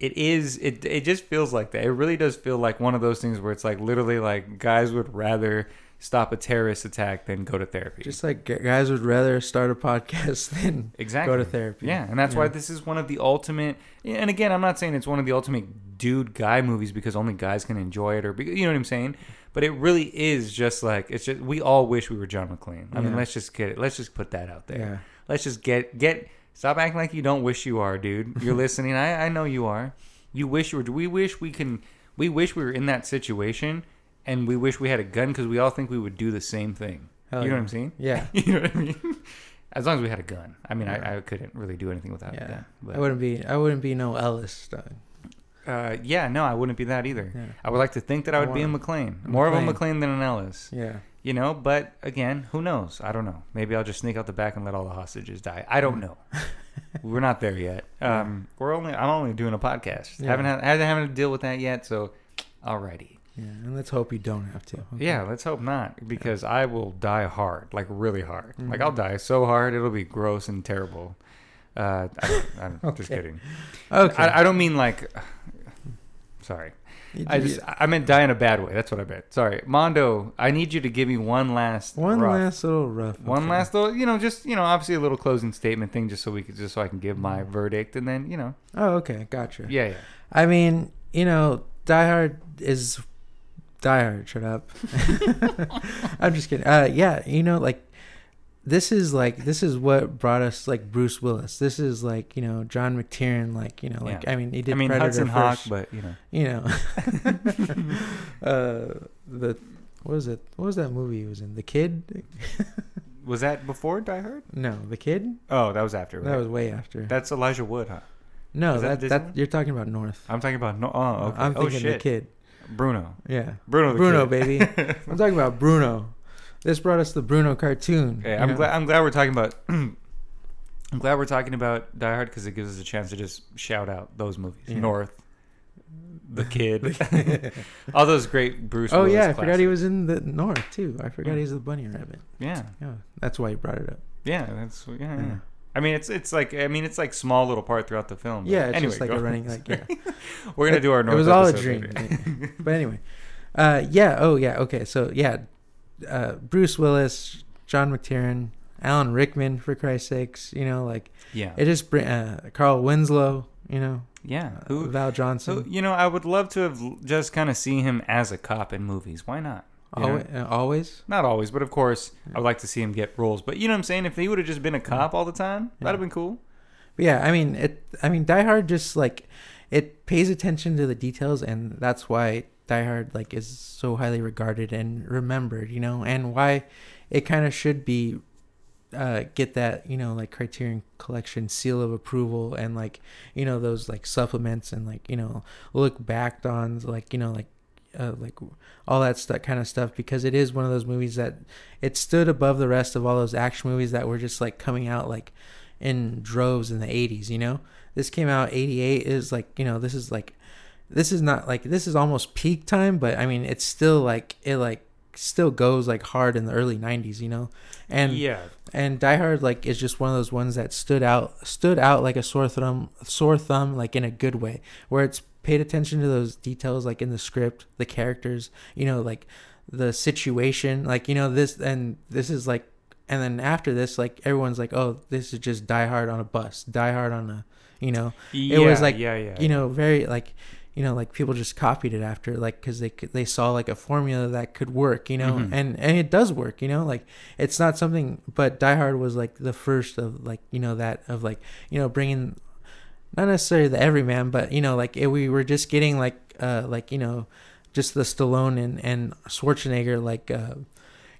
it is it it just feels like that it really does feel like one of those things where it's like literally like guys would rather stop a terrorist attack than go to therapy Just like guys would rather start a podcast *laughs* than exactly go to therapy. yeah and that's why this is one of the ultimate and again i'm not saying it's one of the ultimate dude guy movies because only guys can enjoy it or be, you know what i'm saying but it really is just like it's just we all wish we were john mcclane i mean let's just get it let's just put that out there Yeah. Let's just get get stop acting like you don't wish you are, dude. You're *laughs* listening. I I know you are. You wish you were. We wish we can. We wish we were in that situation, and we wish we had a gun because we all think we would do the same thing. Hell you know yeah. what I'm saying? Yeah. *laughs* you know what I mean? As long as we had a gun. I mean, Yeah. I, I couldn't really do anything without a Yeah. gun. But, I wouldn't be. I wouldn't be no Ellis. Uh, yeah, no, I wouldn't be that either. Yeah. I would like to think that I I would be a McClane. More of a McClane. Than an Ellis. Yeah. You know, but again, who knows? I don't know. Maybe I'll just sneak out the back and let all the hostages die. I don't know. *laughs* we're not there yet. Um, we're only. I'm only doing a podcast. Yeah. Haven't had, haven't having to deal with that yet. So, alrighty. Yeah. And let's hope you don't have to. Okay. Yeah, let's hope not, because I will die hard, like really hard. Like Mhm. I'll die so hard it'll be gross and terrible. Uh, I don't, I'm *laughs* just kidding. Okay. I, I don't mean like. *sighs* Sorry, I just I meant die in a bad way. That's what I meant. Sorry, Mondo. I need you to give me one last one rough- last little rough. one last little, you know, just you know, obviously a little closing statement thing, just so we could, just so I can give my verdict, and then you know, Oh, okay. Gotcha. yeah, yeah. I mean, you know, Die Hard is Die Hard. Shut up. *laughs* I'm just kidding. Uh, yeah, you know, like this is like this is what brought us like Bruce Willis. This is like you know John McTiernan. Like you know, like Yeah. I mean, he did I mean Predator Hudson Hawk, but you know, you know, *laughs* uh, the what was it? What was that movie he was in? The Kid? *laughs* was that before Die Hard? No, The Kid. Oh, that was after. That was way after. That's Elijah Wood, huh? no, is that that that, you're talking about North. I'm talking about no. Oh, okay. I'm oh thinking The shit, Kid. Bruno, Yeah. Bruno, the Bruno, kid. baby. I'm talking about Bruno. This brought us the Bruno cartoon. Yeah, I'm know? glad. I'm glad we're talking about. *clears throat* I'm glad we're talking about Die Hard because it gives us a chance to just shout out those movies. Yeah. North, The *laughs* Kid, *laughs* all those great Bruce. Oh Willis yeah, I forgot he was in the North too. I forgot Yeah. he's the bunny rabbit. Yeah, Yeah, that's why he brought it up. yeah, that's yeah. yeah. I mean, it's it's like I mean, it's like small little part throughout the film. Yeah, it's anyway, just like a running like yeah. *laughs* We're gonna do our North. it was all a dream. *laughs* but anyway, uh, yeah. Oh yeah. Okay. So yeah, uh, Bruce Willis, John McTiernan, Alan Rickman, for Christ's sakes. You know, like yeah, it just uh, Carl Winslow. You know, yeah. Who? VelJohnson. Who? You know, I would love to have just kind of seen him as a cop in movies. Why not? Know? always, uh, always. Not always, but of course, I would like to see him get roles. But you know what I'm saying? If he would have just been a cop all the time, that'd have been cool. But yeah, I mean it. I mean Die Hard just like it pays attention to the details, and that's why Die Hard like is so highly regarded and remembered. You know, and why it kind of should be uh get that you know like Criterion Collection seal of approval and like you know those like supplements and like you know look back on like you know like uh, like all that stuff kind of stuff because it is one of those movies that it stood above the rest of all those action movies that were just like coming out like in droves in the 80s you know? This came out 88 is like you know this is like this is not like this is almost peak time but i mean it's still like it like still goes like hard in the early 90s you know? And yeah, and Die Hard like is just one of those ones that stood out stood out like a sore thumb sore thumb like in a good way where it's paid attention to those details like in the script the characters you know like the situation like you know this and this is like and then after this like everyone's like oh this is just Die Hard on a bus Die Hard on a you know yeah, was like, yeah, yeah. you know very like you know like people just copied it after like because they they saw like a formula that could work you know Mhm. and and it does work you know like it's not something but die hard was like the first of like you know that of like you know bringing not necessarily the everyman but you know like it, we were just getting like uh like you know just the stallone and and schwarzenegger like uh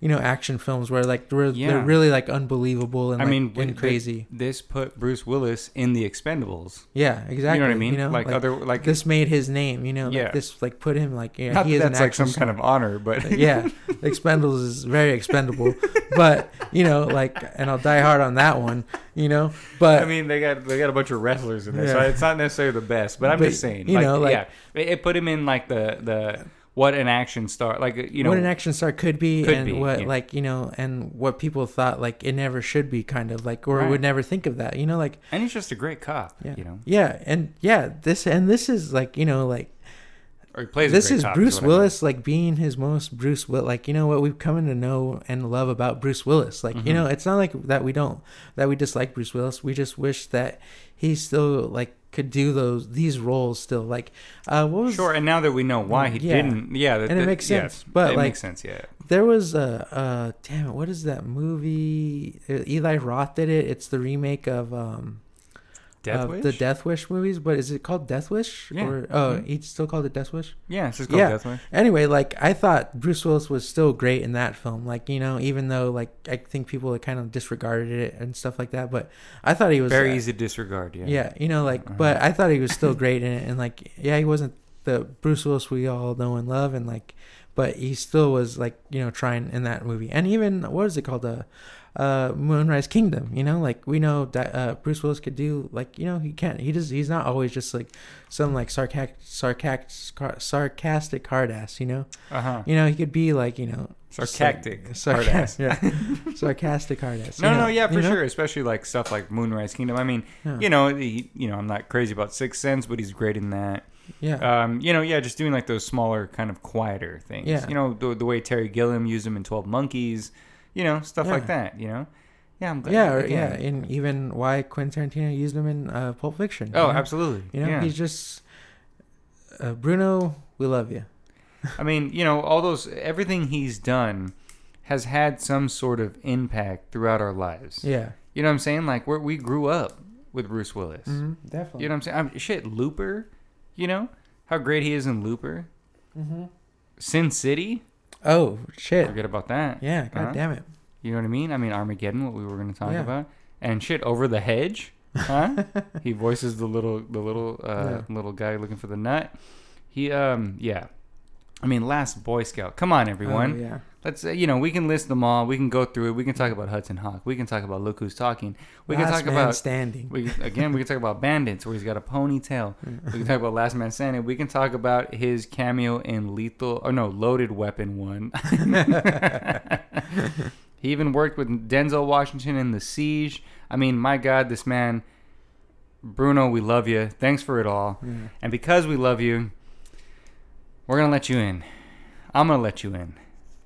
you know action films where like they're, Yeah. they're really like unbelievable and I like, mean, and crazy This put Bruce Willis in the Expendables. yeah exactly You know what I mean? you know like, other like this made his name, you know. Like Yeah. this like put him like yeah, not he that is an that's like some kind of honor, but yeah. Expendables is very expendable, *laughs* but you know like and I'll die hard on that one, you know. But I mean, they got they got a bunch of wrestlers in there, so it's not necessarily the best. But I'm But, just saying, you like, know, like- yeah, it put him in like the the what an action star, like you know, what an action star could be Could and be, what yeah. like you know and what people thought like it never should be kind of like or Right. would never think of that you know like and he's just a great cop, yeah you know, yeah and yeah this and this is like you know like or he plays. a this great is cop, Bruce what I mean. Willis like being his most Bruce Will like you know what we've come to know and love about Bruce Willis like you Mhm. know it's not like that we don't that we dislike Bruce Willis we just wish that he still like could do those these roles still like uh what was Sure, and now that we know why he Yeah. didn't, yeah, that, And it that- makes yeah, sense, but, it like, makes sense, yeah. there was a uh damn it what is that movie Eli Roth did it it's the remake of um Death Wish. the Death Wish movies, but is it called Death Wish? Yeah. Or oh, Mhm. he still called it Death Wish. yeah, it's just called Yeah. Death Wish. Anyway, like I thought Bruce Willis was still great in that film. Like you know, even though like I think people kind of disregarded it and stuff like that, but I thought he was Very uh, easy to disregard. Yeah. Yeah, you know, like, Uh-huh. but I thought he was still *laughs* great in it, and like, yeah, he wasn't the Bruce Willis we all know and love, and like, but he still was like, you know, trying in that movie, and even what is it called, uh, uh, Moonrise Kingdom, you know, like we know that uh, Bruce Willis could do, like, you know, he can't, he just, he's not always just like some like sarcastic, sarcastic, sarcastic hard ass, you know, Uh huh. you know, he could be like, you know, Sarcastic. like- ass. *laughs* yeah, *laughs* sarcastic hard ass. No, you no, yeah, for you know? sure. Especially like stuff like Moonrise Kingdom. I mean, Yeah. you know, he, you know, I'm not crazy about Sixth Sense, but he's great in that. yeah. Um, you know, yeah, just doing like those smaller, kind of quieter things. Yeah. You know, the, the way Terry Gilliam used him in Twelve Monkeys. You know, stuff like that. You know. Yeah, I'm glad. Yeah, or, yeah, and even why Quentin Tarantino used him in uh, Pulp Fiction. Oh, you know? absolutely. You know, yeah. he's just uh, Bruno. We love you. *laughs* I mean, you know, all those everything he's done has had some sort of impact throughout our lives. Yeah, You know what I'm saying? Like we we grew up with Bruce Willis. mm-hmm. definitely. You know what I'm saying? I'm, shit, Looper. You know how great he is in Looper. mm-hmm. Sin City. Oh shit! Forget about that. Yeah, god Huh? damn it. You know what I mean? I mean Armageddon, what we were going to talk Yeah. about, and shit, Over the Hedge. Huh? *laughs* he voices the little the little uh, Yeah. little guy looking for the nut. He um yeah. I mean, Last Boy Scout. Come on, everyone. Oh, yeah. Let's uh, you know we can list them all. We can go through it. We can talk about Hudson Hawk. We can talk about Look Who's Talking. We Last can talk man about standing. we again. We can talk about Bandits, where he's got a ponytail. We can talk about Last Man Standing. We can talk about his cameo in Lethal or no Loaded Weapon one. *laughs* he even worked with Denzel Washington in The Siege. I mean, my God, this man, Bruno, we love you. Thanks for it all. And because we love you, we're gonna let you in. I'm gonna let you in.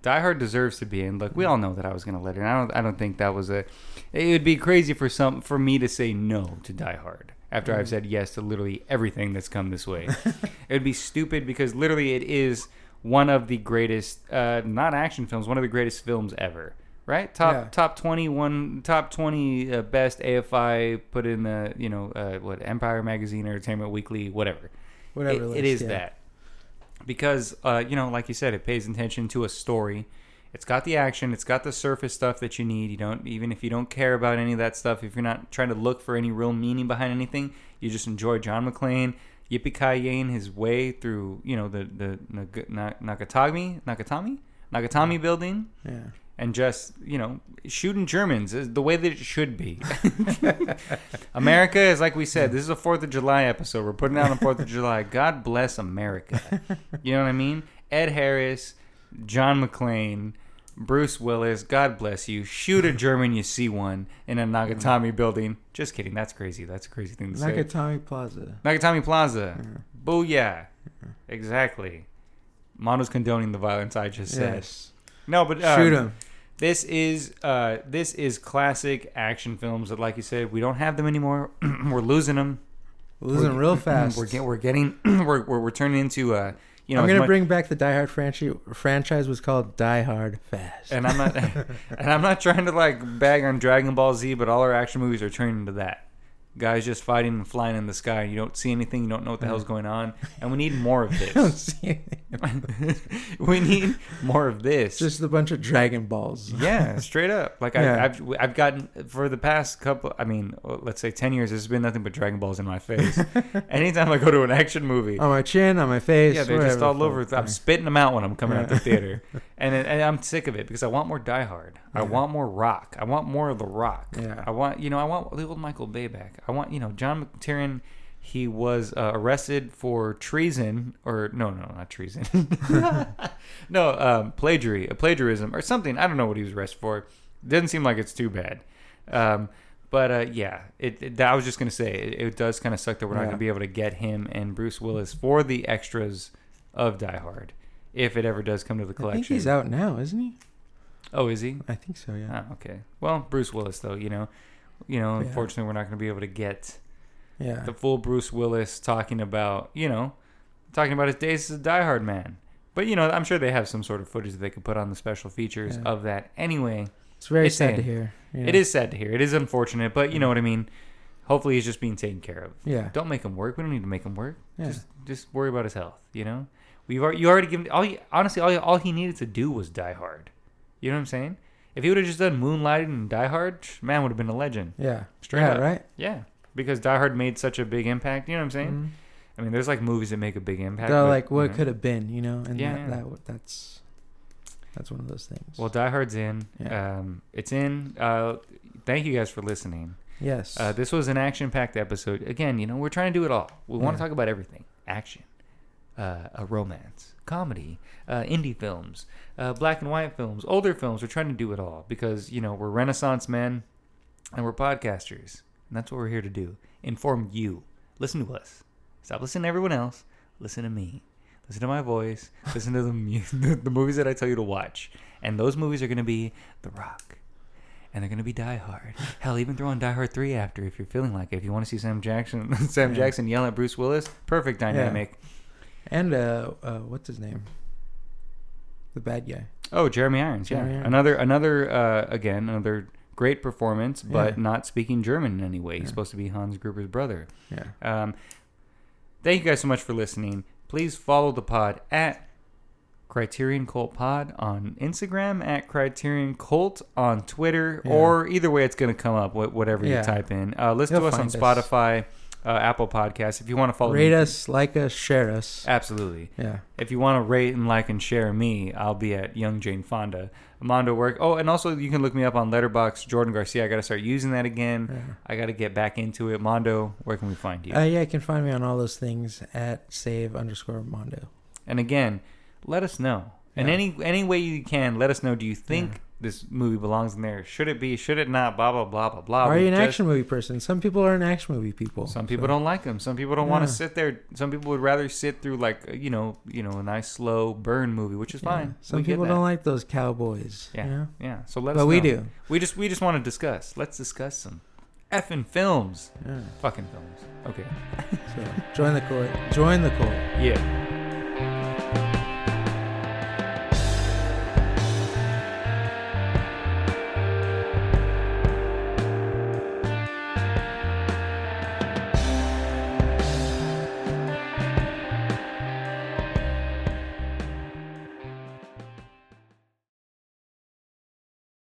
Die Hard deserves to be in. Look, we all know that I was gonna let it. in. I don't. I don't think that was a. It would be crazy for some for me to say no to Die Hard after I've said yes to literally everything that's come this way. *laughs* it would be stupid because literally it is one of the greatest, uh, not action films, one of the greatest films ever. Right? Top Yeah. top twenty one top twenty uh, best AFI put in the you know uh, what Empire Magazine Entertainment Weekly whatever Whatever. it, list, it is yeah. that because uh, you know like you said it pays attention to a story. It's got the action it's got the surface stuff that you need. You don't even if you don't care about any of that stuff if you're not trying to look for any real meaning behind anything you just enjoy john mcclane yippee his way through you know the the Nag- Na- nakatami nakatami nakatami building. Yeah. And just you know shooting Germans is the way that it should be. *laughs* America is like we said. This is a Fourth of July episode. We're putting out on Fourth of July. God bless America. You know what I mean? Ed Harris, John McClane, Bruce Willis. God bless you. Shoot a German, you see one in a Nagatami building. Just kidding. That's crazy. That's a crazy thing to say. Nakatomi Plaza. Nagatami Plaza. Booyah. Exactly. Mondo's condoning the violence I just said. No, but um, Shoot him. this is uh, this is classic action films that, like you said, we don't have them anymore. *clears throat* we're losing them. Losing we're- real *clears throat* fast. We're, get, we're getting *clears throat* we're, we're we're turning into uh, you know. I'm gonna much- bring back the Die Hard franchise. Franchise was called Die Hard Fast. and I'm not *laughs* and I'm not trying to like bag on Dragon Ball Z, but all our action movies are turning into that. Guys just fighting and flying in the sky. You don't see anything. You don't know what the hell's mm. going on, *laughs* and we need more of *laughs* this. *laughs* we need more of this. Just a bunch of Dragon Balls. Yeah, straight up. Like Yeah. I, I've I've gotten for the past couple. I mean, let's say ten years. There's been nothing but Dragon Balls in my face. Anytime I go to an action movie, On my chin, on my face. yeah, they're just all over. I'm spitting them out when I'm coming out the theater, and and I'm sick of it because I want more Die Hard. I want more Rock. I want more of the Rock. Yeah. I want you know I want the old Michael Bay back. I want you know John McTiernan. He was uh, arrested for treason, or no, no, not treason. *laughs* no, um, plagiary, plagiarism, or something. I don't know what he was arrested for. Doesn't seem like it's too bad. Um, but uh, yeah, it, it- I was just gonna say it, it does kind of suck that we're not Yeah. gonna be able to get him and Bruce Willis for the extras of Die Hard if it ever does come to the collection. I think he's out now, isn't he? Oh, is he? I think so. Yeah. Oh, okay. Well, Bruce Willis though, you know, you know, Yeah. unfortunately, we're not gonna be able to get yeah. the full Bruce Willis talking about, you know, talking about his days as a Die Hard man. But you know, I'm sure they have some sort of footage that they could put on the special features Yeah. of that. Anyway, It's very it's sad sad. to hear. Yeah. it is sad to hear. It is unfortunate, but you know what I mean. Hopefully, he's just being taken care of. Yeah. Don't make him work. We don't need to make him work. Yeah. Just just worry about his health. You know, we've already, you already given all. He, honestly, all, all he needed to do was Die Hard. You know what I'm saying? If he would have just done Moonlighting and Die Hard, man would have been a legend. Yeah. Straight yeah, up. right? Yeah, because Die Hard made such a big impact. You know what I'm saying? Mhm. I mean, there's like movies that make a big impact. They're but, like what you know. could have been, you know? And Yeah, that, yeah. that that's that's one of those things. Well, Die Hard's in. Yeah. Um, it's in. Uh, thank you guys for listening. yes. Uh, this was an action-packed episode. Again, you know, we're trying to do it all. We want to talk about everything: action, uh, a romance, comedy, uh, indie films, uh, black and white films, older films. We're trying to do it all because you know we're Renaissance men and we're podcasters, and that's what we're here to do: inform you. Listen to us. Stop listening to everyone else. Listen to me. Listen to my voice. *laughs* Listen to the mu- *laughs* the movies that I tell you to watch, and those movies are going to be The Rock and they're gonna be Die Hard. *laughs* Hell, even throw on Die Hard three after if you're feeling like it. If you want to see Sam Jackson, Sam Yeah. Jackson yell at Bruce Willis, perfect dynamic. And uh, uh what's his name? The bad guy. Oh, Jeremy Irons, Jeremy yeah, Irons. another another uh, again another great performance, but Yeah. not speaking German in any way. He's supposed to be Hans Gruber's brother. Yeah. Um, thank you guys so much for listening. Please follow the pod at Criterion Cult Pod on Instagram, at Criterion Cult on Twitter, Yeah. or either way, it's going to come up, wh- whatever Yeah. you type in. Uh, listen You'll to us on Spotify. us. Uh, Apple Podcasts. If you want to follow Rate me, us, like us, share us. absolutely. Yeah. If you want to rate and like and share me, I'll be at Young Jane Fonda. Mondo work. Oh, and also you can look me up on Letterboxd, Jordan Garcia. I got to start using that again. Yeah. I got to get back into it. Mondo, where can we find you? Uh, yeah, you can find me on all those things at save underscore mondo. And again, let us know. And Yeah. any any way you can, let us know. Do you think Yeah. This movie belongs in there? Should it be? Should it not? Blah blah blah blah blah. Are you an just- action movie person? Some people are an action movie people. Some people so- don't like them. Some people don't want to sit there. Some people would rather sit through like uh, you know you know a nice slow burn movie, which is Yeah. fine. Some We people don't like those cowboys. Yeah, You know? yeah. So let us. But we do. We just we just want to discuss. Let's discuss some effing films. Yeah. Fucking films. Okay. *laughs* So join the court. Join the court. Yeah.